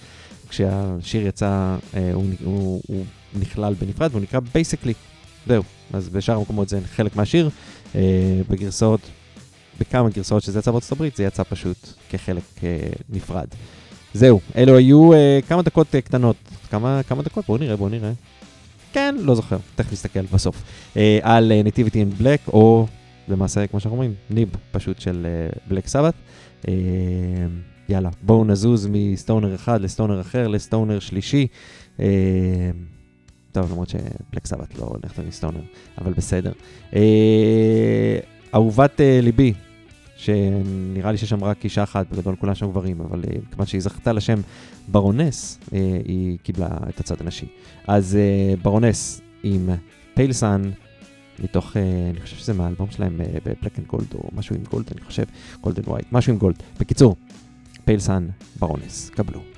כשהשיר יצא, אה, הוא, הוא, הוא נכלל בנפרד והוא נקרא Bassically. זהו, אז בשאר המקומות זה חלק מהשיר, אה, בגרסאות, בכמה גרסאות שזה יצא בארצות הברית, זה יצא פשוט כחלק אה, נפרד. זהו, אלו היו כמה דקות קטנות. כמה, כמה דקות? בואו נראה, בואו נראה. כן, לא זוכר, תכף נסתכל בסוף. על Nativity in Black, או למעשה, כמו שאנחנו אומרים, ניב פשוט של בלק סבת. יאללה, בואו נזוז מסטונר אחד לסטונר אחר, לסטונר שלישי. אה, טוב, למרות ש Black Sabbath לא הולכת מ stoner, אבל בסדר. אה, אהובת אה, ליבי, שנראה לי שיש שם רק אישה אחת, בגדול כולם שם גברים, אבל אה, כיוון שהיא זכתה לשם Baroness, אה, היא קיבלה את הצד הנשי. אז אה, Baroness עם Pale Sun, מתוך, אה, אני חושב שזה מהאלבום שלהם ב Black and Gold, או משהו עם Gold, אני חושב, Gold and White, משהו עם Gold. בקיצור, Pale Sun, ברונס, קבלו.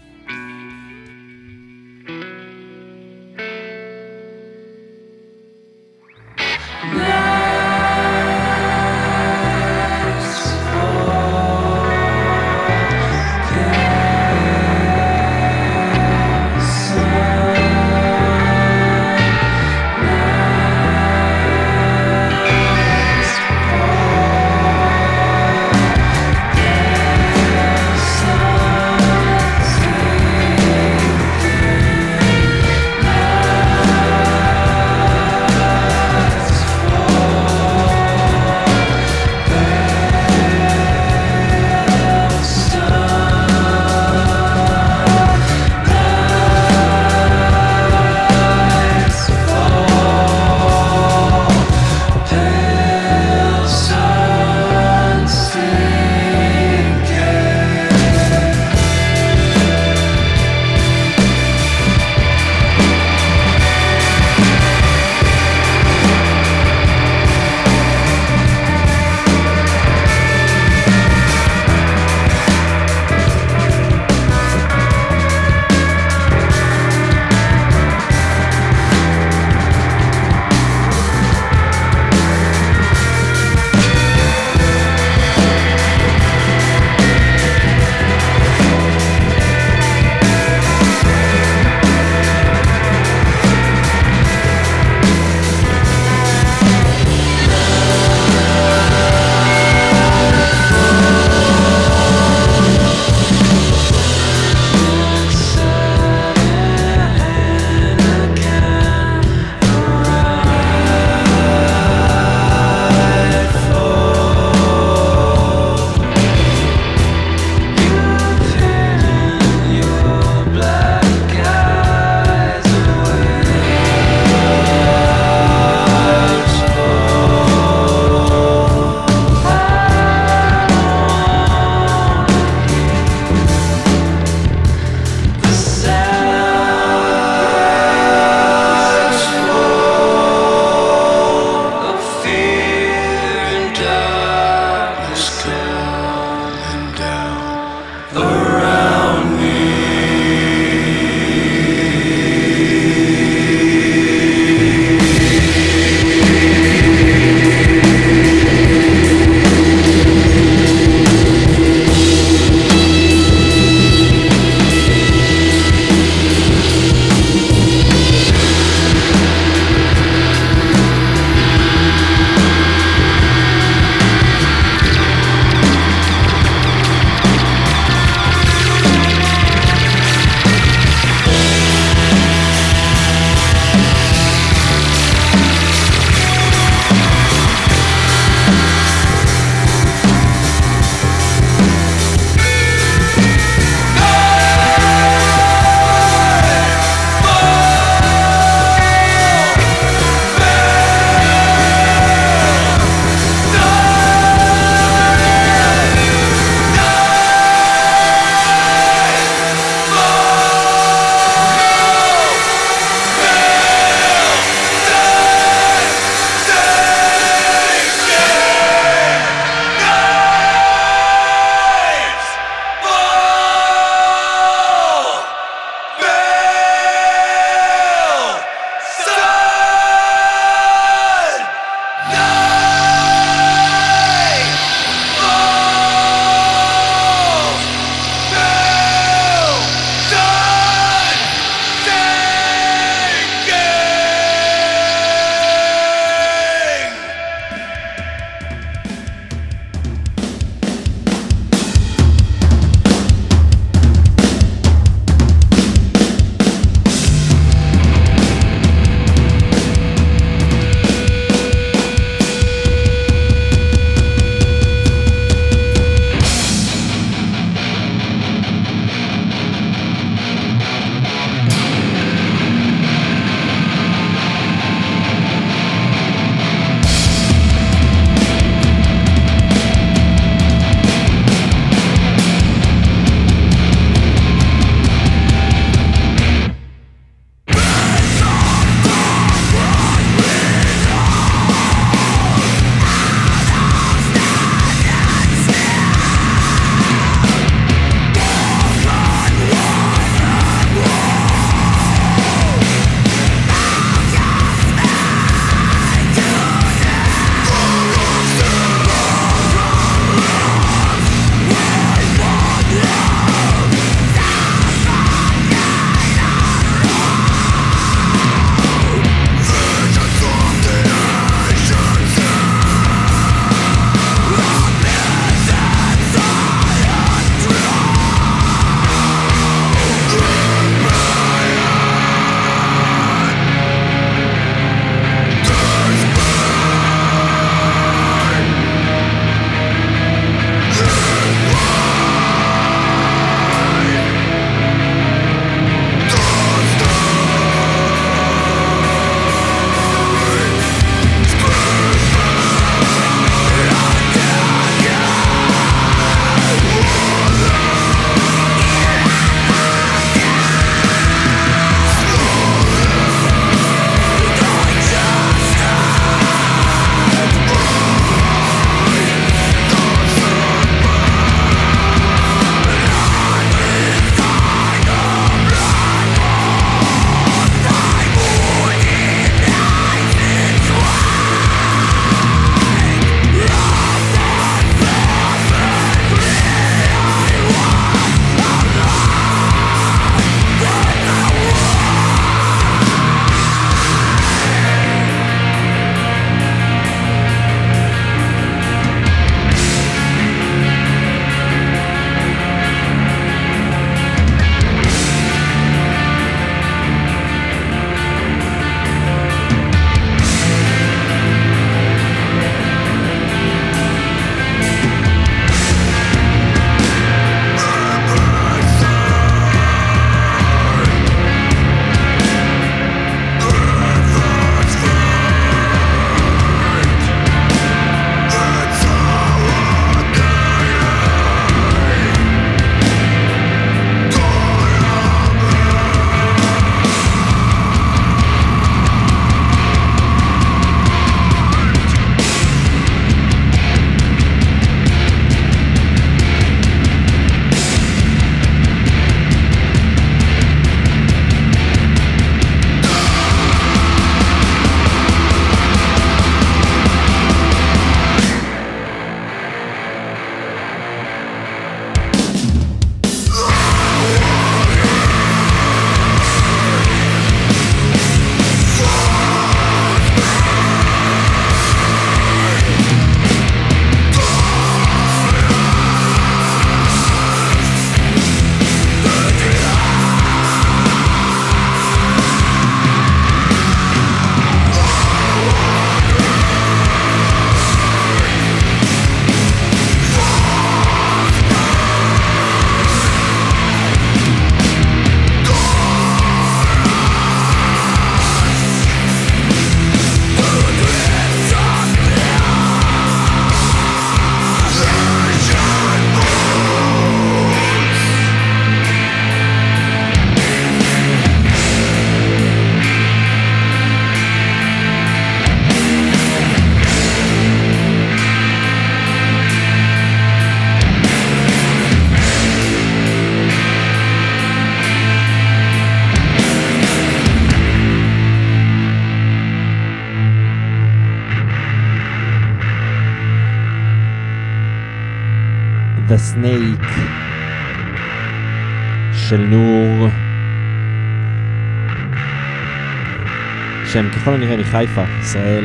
ככל הנראה מחיפה, ישראל,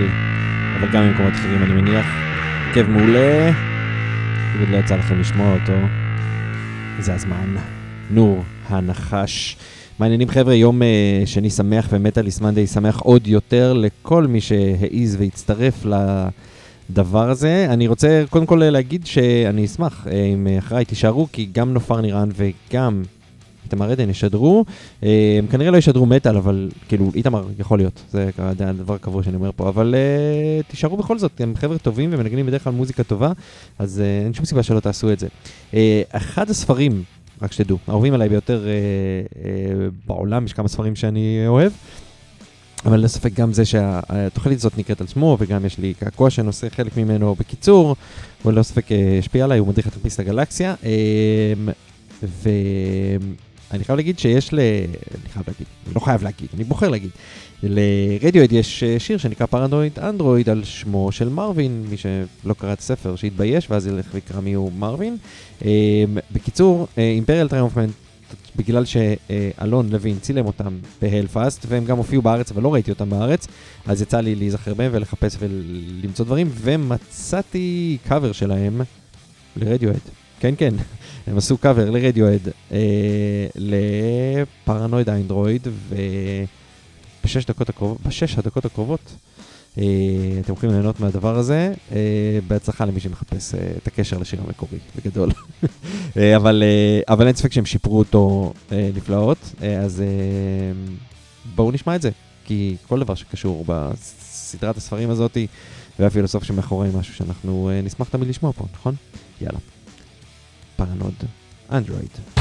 אבל גם ממקומות אחרים אני מניח. הרכב מעולה, אם לא יצא לכם לשמוע אותו, זה הזמן. נור, הנחש. מעניינים חבר'ה, יום uh, שני שמח ומטאליס מנדי שמח עוד יותר לכל מי שהעז והצטרף לדבר הזה. אני רוצה קודם כל להגיד שאני אשמח uh, אם אחריי תישארו, כי גם נופר נירן וגם איתמר עדן ישדרו. Uh, הם כנראה לא ישדרו מטאל, אבל כאילו, איתמר יכול להיות, זה הדבר הקבוע שאני אומר פה, אבל uh, תישארו בכל זאת, הם חבר'ה טובים ומנגנים בדרך כלל מוזיקה טובה, אז uh, אין שום סיבה שלא תעשו את זה. Uh, אחד הספרים רק שתדעו, אהובים עליי ביותר אה, אה, בעולם, יש כמה ספרים שאני אוהב, אבל לספק גם זה שהתוכנית הזאת נקראת על שמו, וגם יש לי קעקוע שנושא חלק ממנו בקיצור, הוא לא ספק אה, השפיע עליי, הוא מדריך את טרמפיסט הגלקסיה, אה, ואני חייב להגיד שיש ל... אני חייב להגיד, אני לא חייב להגיד, אני בוחר להגיד. לרדיואד יש אה, שיר שנקרא Paranoid Android על שמו של מרווין, מי שלא קרא את הספר שיתבייש ואז ילך ויקרא מי הוא מרווין. בקיצור, Imperial Triumphant, בגלל שאלון לוין צילם אותם ב Hellfest, והם גם הופיעו בארץ, אבל לא ראיתי אותם בארץ, אז יצא לי להיזכר בהם ולחפש ולמצוא דברים, ומצאתי קאבר שלהם לרדיואד. כן, כן, הם עשו קאבר לרדיואד אה, לפרנואיד האנדרואיד, ובשש דקות הקרובות, בשש הדקות הקרובות, אה, אתם יכולים ליהנות מהדבר הזה. אה, בהצלחה למי שמחפש אה, את הקשר לשיר המקורי, בגדול. אה, אבל, אה, אבל אין ספק שהם שיפרו אותו אה, נפלאות, אה, אז אה, בואו נשמע את זה, כי כל דבר שקשור בסדרת הספרים הזאת, והפילוסוף שמאחורי משהו שאנחנו אה, נשמח תמיד לשמוע פה, נכון? יאללה. פרנוד אנדרואיד.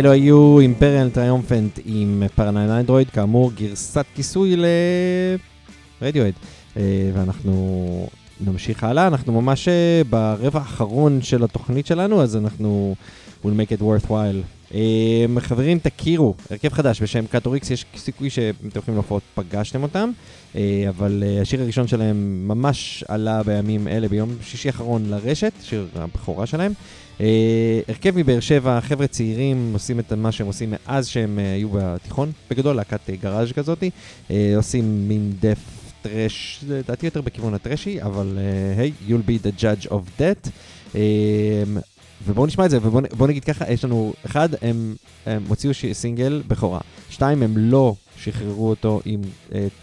אלו היו Imperial Triumphant עם Paranoid Android, כאמור גרסת כיסוי לרדיואד. ואנחנו נמשיך הלאה, אנחנו ממש אה, ברבע האחרון של התוכנית שלנו, אז אנחנו will make it worthwhile. אמ, חברים, תכירו, הרכב חדש בשם קאטוריקס, יש סיכוי שאתם הולכים להופעות, פגשתם אותם, אה, אבל אה, השיר הראשון שלהם ממש עלה בימים אלה, ביום שישי האחרון לרשת, שיר הבכורה שלהם. Uh, הרכב מבאר שבע, חבר'ה צעירים עושים את מה שהם עושים מאז שהם uh, היו בתיכון, בגדול להקת uh, גראז' כזאתי, עושים מין דף טרש, לדעתי יותר בכיוון הטרשי, אבל היי, you'll be the judge of that. ובואו נשמע את זה, ובואו נגיד ככה, יש לנו, אחד, הם הוציאו סינגל בכורה. שתיים, הם לא שחררו אותו עם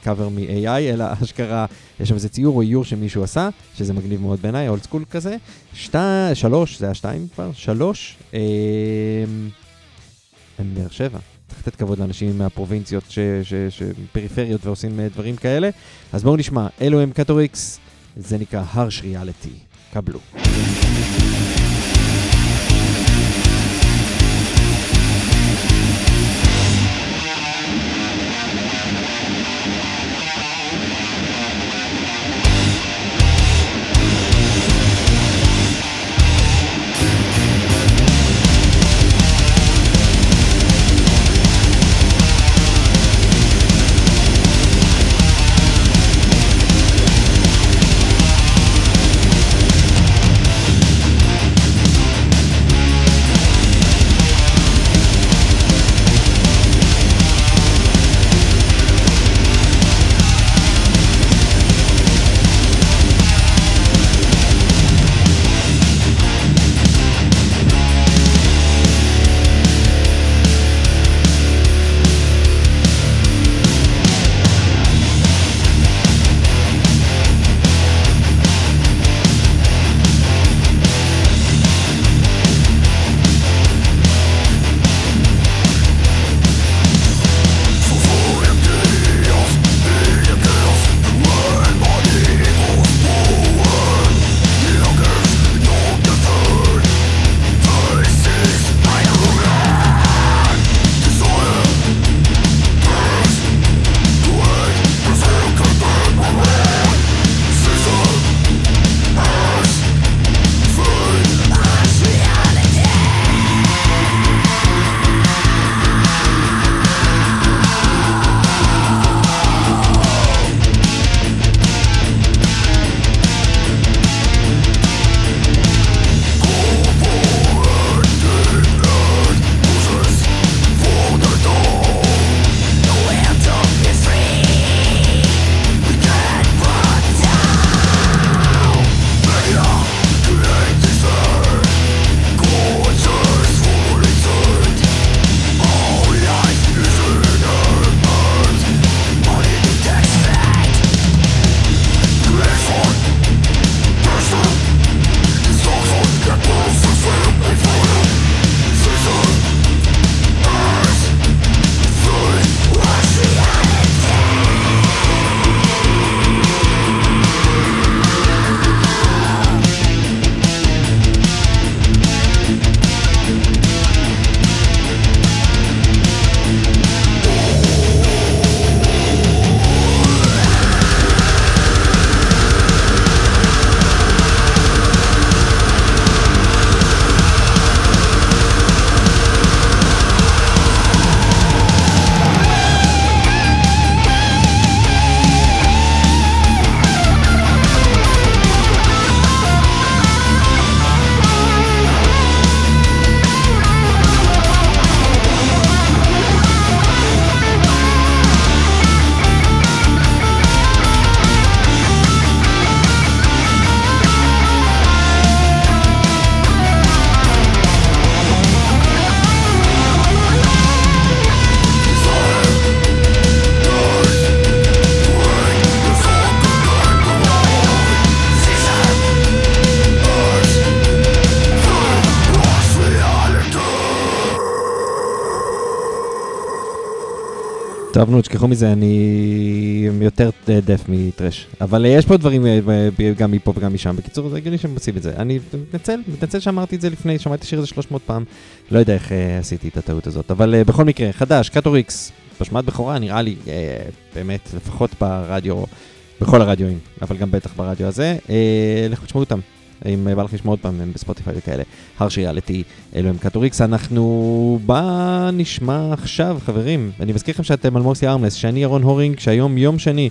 קאבר uh, מ-AI, אלא אשכרה, יש שם איזה ציור או איור שמישהו עשה, שזה מגניב מאוד בעיניי, old school כזה. שתי, שלוש, זה היה שתיים כבר, שלוש, הם באר שבע. צריך לתת כבוד לאנשים מהפרובינציות, פריפריות ועושים אה, דברים כאלה. אז בואו נשמע, אלו הם קטוריקס, זה נקרא Harsh Reality. קבלו. טוב, נו, תשכחו מזה, אני יותר death מ thrash. אבל אה, יש פה דברים אה, ב- גם מפה וגם משם. בקיצור, זה הגיוני שהם עושים את זה. אני מתנצל, מתנצל שאמרתי את זה לפני, שמעתי שיר הזה 300 פעם. לא יודע איך אה, עשיתי את הטעות הזאת. אבל אה, בכל מקרה, חדש, קאטוריקס, בהשמעת בכורה, נראה לי, אה, באמת, לפחות ברדיו, בכל הרדיואים, אבל גם בטח ברדיו הזה. אה, לכו תשמעו אותם. אם אה, בא לך לשמוע עוד פעם, הם ב Spotify וכאלה. Harsh Reality, אלו הם קאטוריקס. אנחנו... בוא נשמע עכשיו, חברים. אני מזכיר לכם שאתם על מוסי ארמלס, שאני ירון הורינג, שהיום יום שני,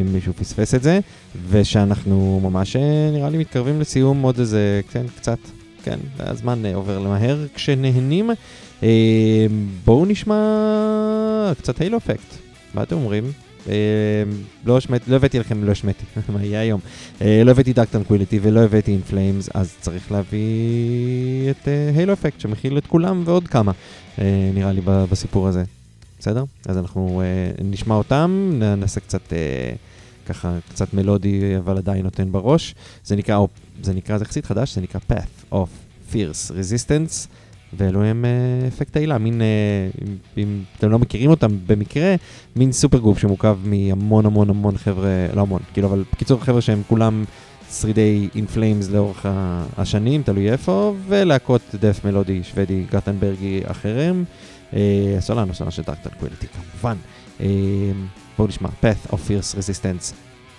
אם מישהו פספס את זה, ושאנחנו ממש, אה, נראה לי, מתקרבים לסיום עוד איזה, כן, קצת, כן, הזמן אה, עובר מהר כשנהנים. בואו נשמע קצת Halo Effect. מה אתם אומרים? אה, לא לא הבאתי לכם, לא השמעתי, מה יהיה היום? אה, לא הבאתי Dark Tranquillity ולא הבאתי In Flames, אז צריך להביא את Halo Effect שמכיל את כולם ועוד כמה, אה, נראה לי, בסיפור הזה. בסדר? אז אנחנו אה, נשמע אותם, נעשה קצת, אה, ככה, קצת מלודי, אבל עדיין נותן בראש. זה נקרא, זה נקרא, זה יחסית חדש, זה נקרא Path of Fierce Resistance. ואלו הם אה, אפקט ההילה, מין, אה, אם, אתם לא מכירים אותם במקרה, מין supergroup שמורכב מהמון המון המון חבר'ה, לא המון, כאילו, אבל בקיצור חבר'ה שהם כולם שרידי In Flames לאורך השנים, תלוי איפה, ולהקות death מלודי שוודי גטנברגי אחרים. אה, סולן, סולן של דארק טרקוויליטי כמובן. בואו נשמע, Path of Fierce Resistance,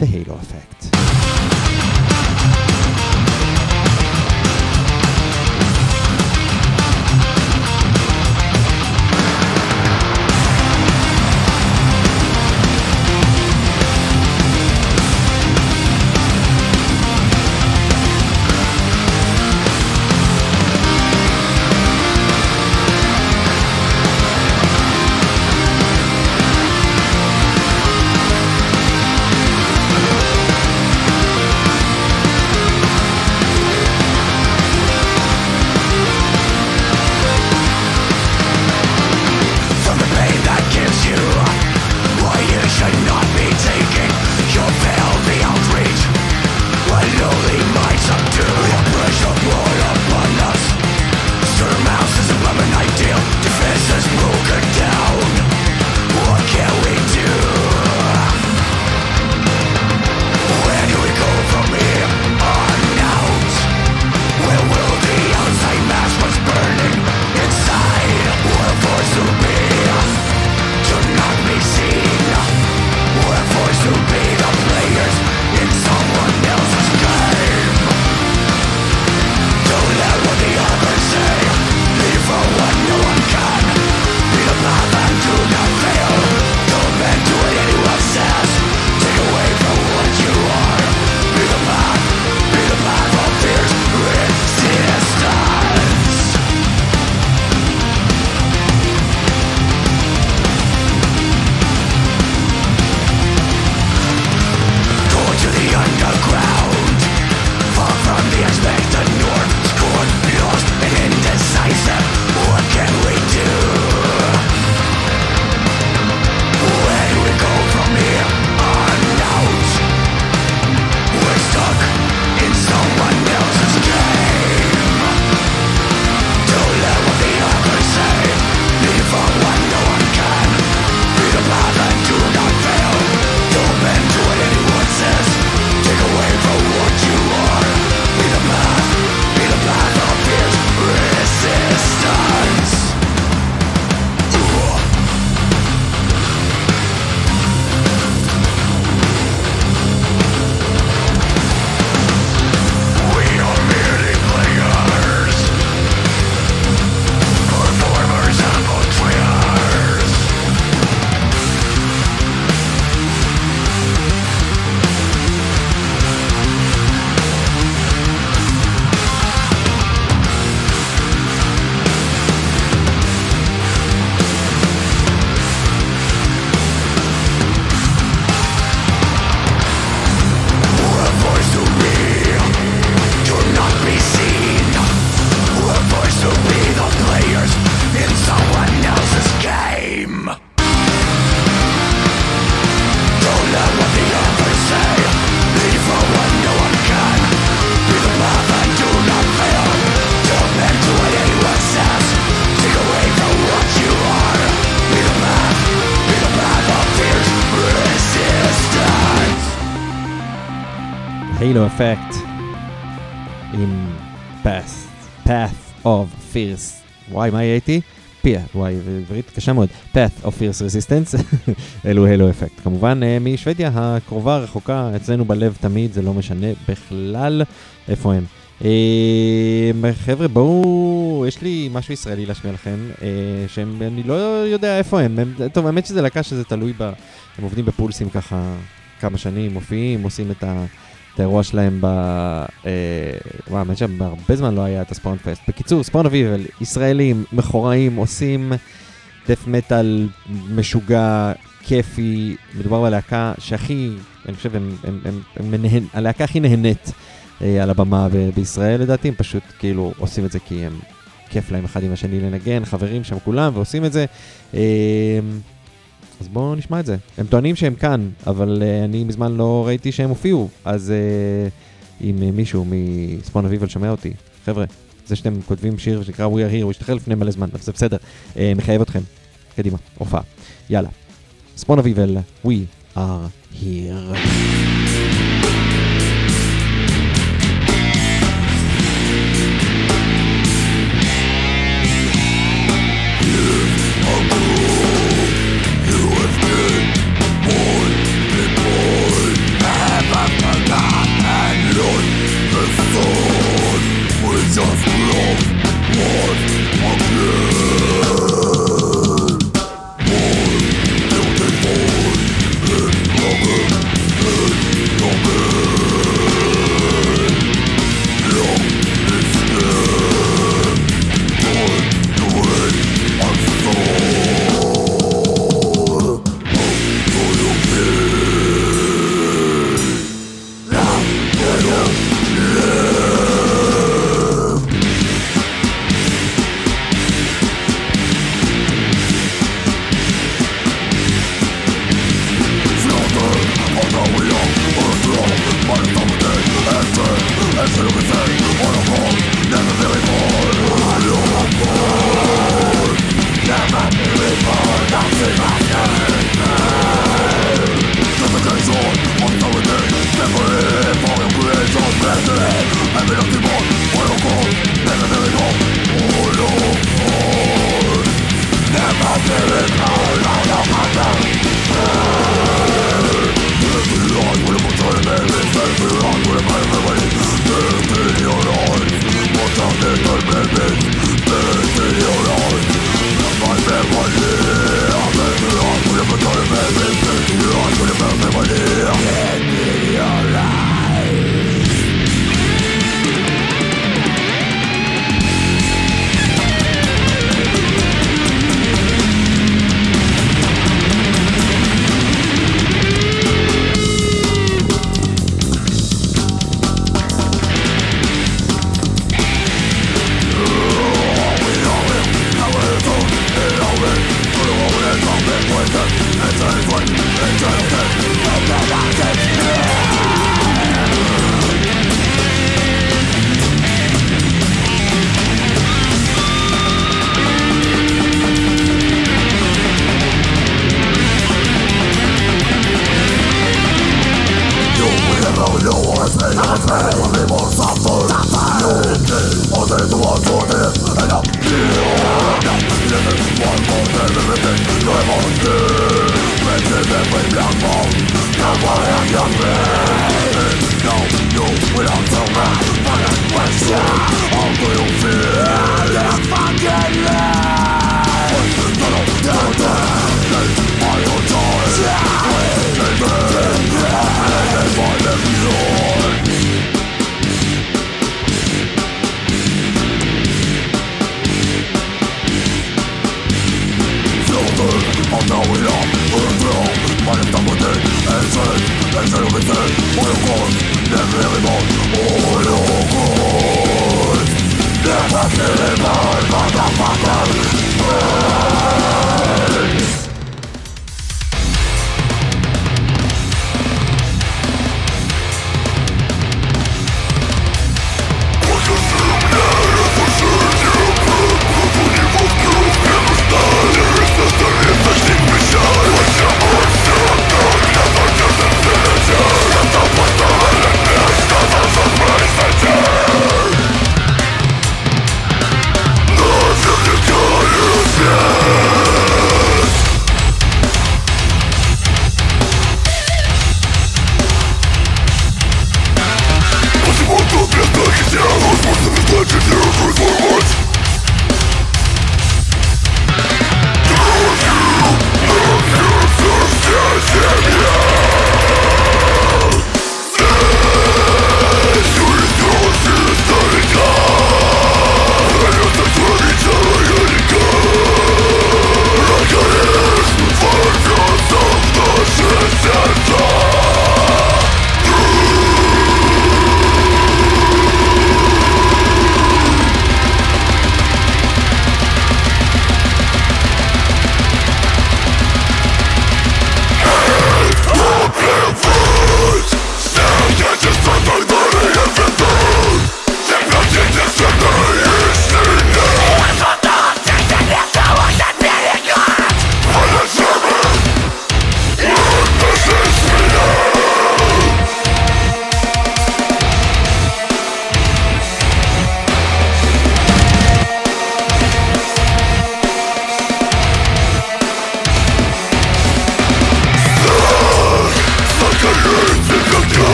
The Halo Effect. Fierce, וואי, מה יהיה איתי? פיה, וואי, עברית קשה מאוד, path of fierce resistance, אלו הילו אפקט. כמובן, אה, משוודיה הקרובה הרחוקה, אצלנו בלב תמיד, זה לא משנה בכלל איפה הם. אה, חבר'ה, בואו, יש לי משהו ישראלי להשמיע לכם, אה, שהם, אני לא יודע איפה. הם טוב, האמת שזה להקה שזה תלוי ב... הם עובדים בפולסים ככה כמה שנים, מופיעים, עושים את, ה, את האירוע שלהם ב... אה, וואו, האמת שהרבה זמן לא היה את הספורט פסט. בקיצור, ספורט אביב, ישראלים, מכוראים, עושים דף מטאל משוגע, כיפי, מדובר בלהקה שהכי, אני חושב, הם, הם, הם, הם, הם הלהקה הכי נהנית. אה, על הבמה בישראל לדעתי, הם פשוט כאילו עושים את זה כי הם, כיף להם אחד עם השני לנגן, חברים שם כולם ועושים את זה. אה, אז בואו נשמע את זה. הם טוענים שהם כאן, אבל אה, אני מזמן לא ראיתי שהם הופיעו, אז אה, אם אה, מישהו מספון אביבל שומע אותי, חבר'ה, זה שאתם כותבים שיר שנקרא We are here, הוא השתחרר לפני מלא זמן, זה בסדר, אה, מחייב אתכם. קדימה, הופעה. יאללה. ספון אביבל, We are here.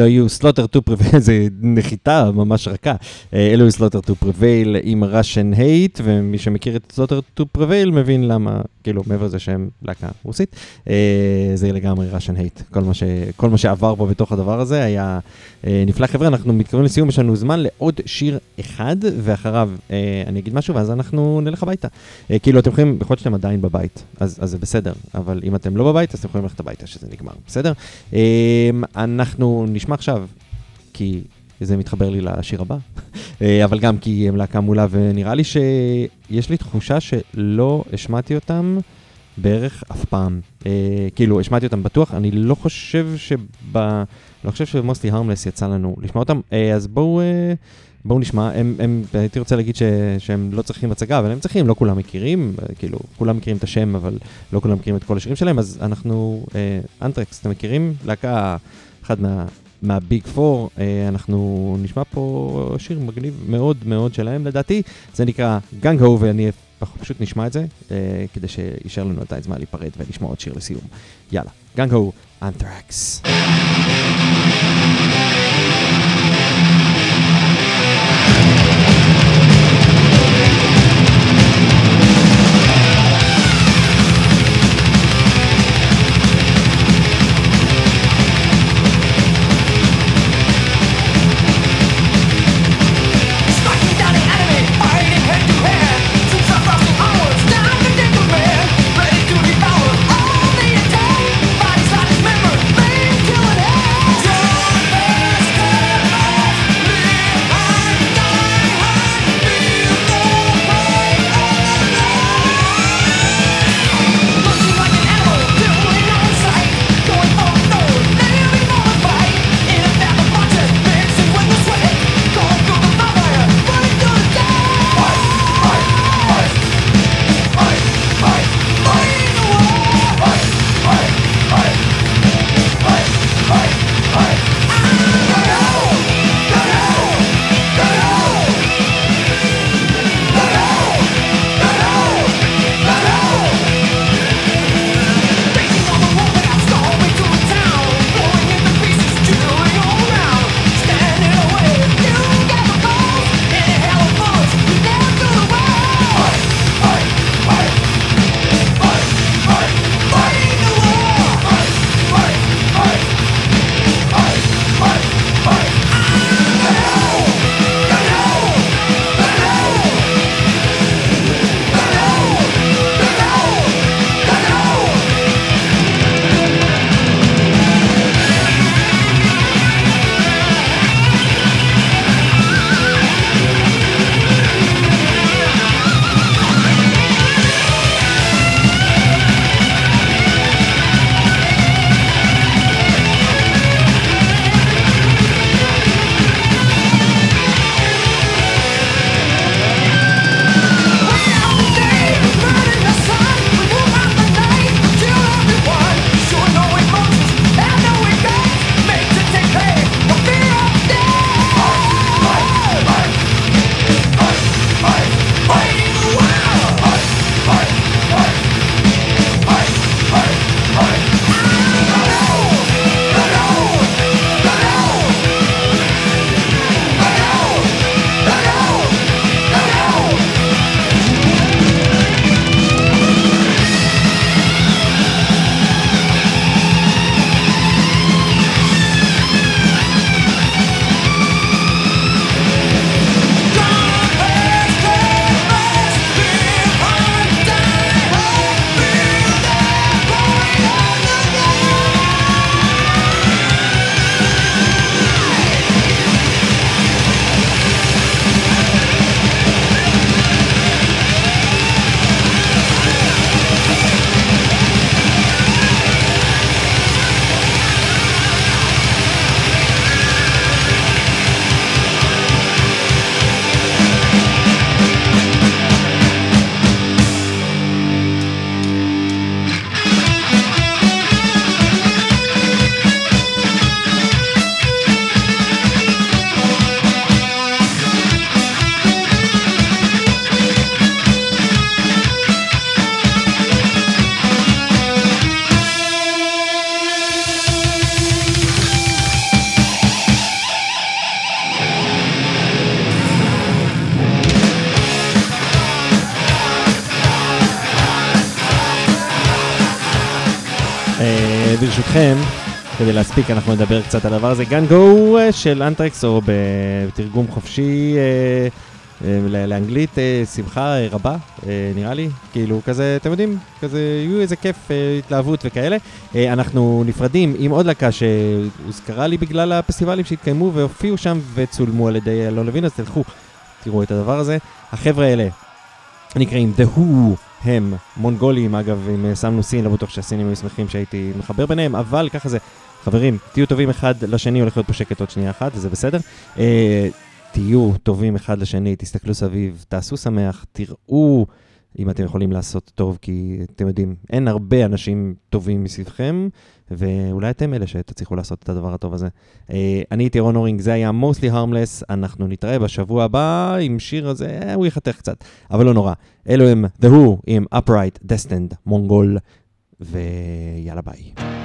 אלו היו Slaughter to Prevail, זה נחיתה ממש רכה. אה, אלו היו Slaughter to Prevail עם Russian Hate, ומי שמכיר את Slaughter to Prevail מבין למה, כאילו, מעבר לזה שהם להקה רוסית, אה, זה לגמרי Russian Hate. כל, ש- כל מה שעבר פה בתוך הדבר הזה היה אה, נפלא. חבר'ה, אנחנו מתקרבים לסיום, יש לנו זמן לעוד שיר אחד, ואחריו אה, אני אגיד משהו, ואז אנחנו נלך הביתה. אה, כאילו, אתם יכולים, יכול להיות שאתם עדיין בבית, אז, אז זה בסדר, אבל אם אתם לא בבית, אז אתם יכולים ללכת הביתה שזה נגמר, בסדר? אה, אנחנו נשמע עכשיו, כי זה מתחבר לי לשיר הבא, אה, אבל גם כי הם להקה מעולה, ונראה לי שיש לי תחושה שלא השמעתי אותם בערך אף פעם. אה, כאילו, השמעתי אותם בטוח, אני לא חושב שב... לא חושב שבמוסטי הרמלס יצא לנו לשמוע אותם, אה, אז בואו... אה, בואו נשמע, הם, הם, הייתי רוצה להגיד ש, שהם לא צריכים הצגה, אבל הם צריכים, לא כולם מכירים, אה, כאילו, כולם מכירים את השם, אבל לא כולם מכירים את כל השירים שלהם, אז אנחנו, אה, אנטרקס, אתם מכירים? להקה, אחד מה, מהביג פור, אה, אנחנו נשמע פה שיר מגניב מאוד מאוד שלהם לדעתי, זה נקרא גנג הו, ואני פשוט נשמע את זה, אה, כדי שישאר לנו עדיין זמן להיפרד ולשמוע עוד שיר לסיום. יאללה, גנג הו, אנטרקס. להספיק, אנחנו נדבר קצת על הדבר הזה. גן גו של אנטרקס, או בתרגום חופשי אה, אה, לאנגלית, אה, שמחה אה, רבה, אה, נראה לי. כאילו, כזה, אתם יודעים, כזה, יהיו איזה כיף, אה, התלהבות וכאלה. אה, אנחנו נפרדים עם עוד להקה שהוזכרה לי בגלל הפסטיבלים שהתקיימו והופיעו שם וצולמו על ידי אלון לוין, אז תלכו, תראו את הדבר הזה. החבר'ה האלה נקראים The Who הם מונגולים, אגב, אם אה, שמנו סין, לא בטוח שהסינים היו שמחים שהייתי מחבר ביניהם, אבל ככה זה. חברים, תהיו טובים אחד לשני, הולך להיות פה שקט עוד שנייה אחת, זה בסדר. אה, תהיו טובים אחד לשני, תסתכלו סביב, תעשו שמח, תראו אם אתם יכולים לעשות טוב, כי אתם יודעים, אין הרבה אנשים טובים מסביבכם, ואולי אתם אלה שתצליחו לעשות את הדבר הטוב הזה. אה, אני הייתי רון אורינג, זה היה mostly harmless, אנחנו נתראה בשבוע הבא עם שיר הזה, אה, הוא יחתך קצת, אבל לא נורא. אלו הם The Who עם Upright Destined Mongol, ויאללה ביי.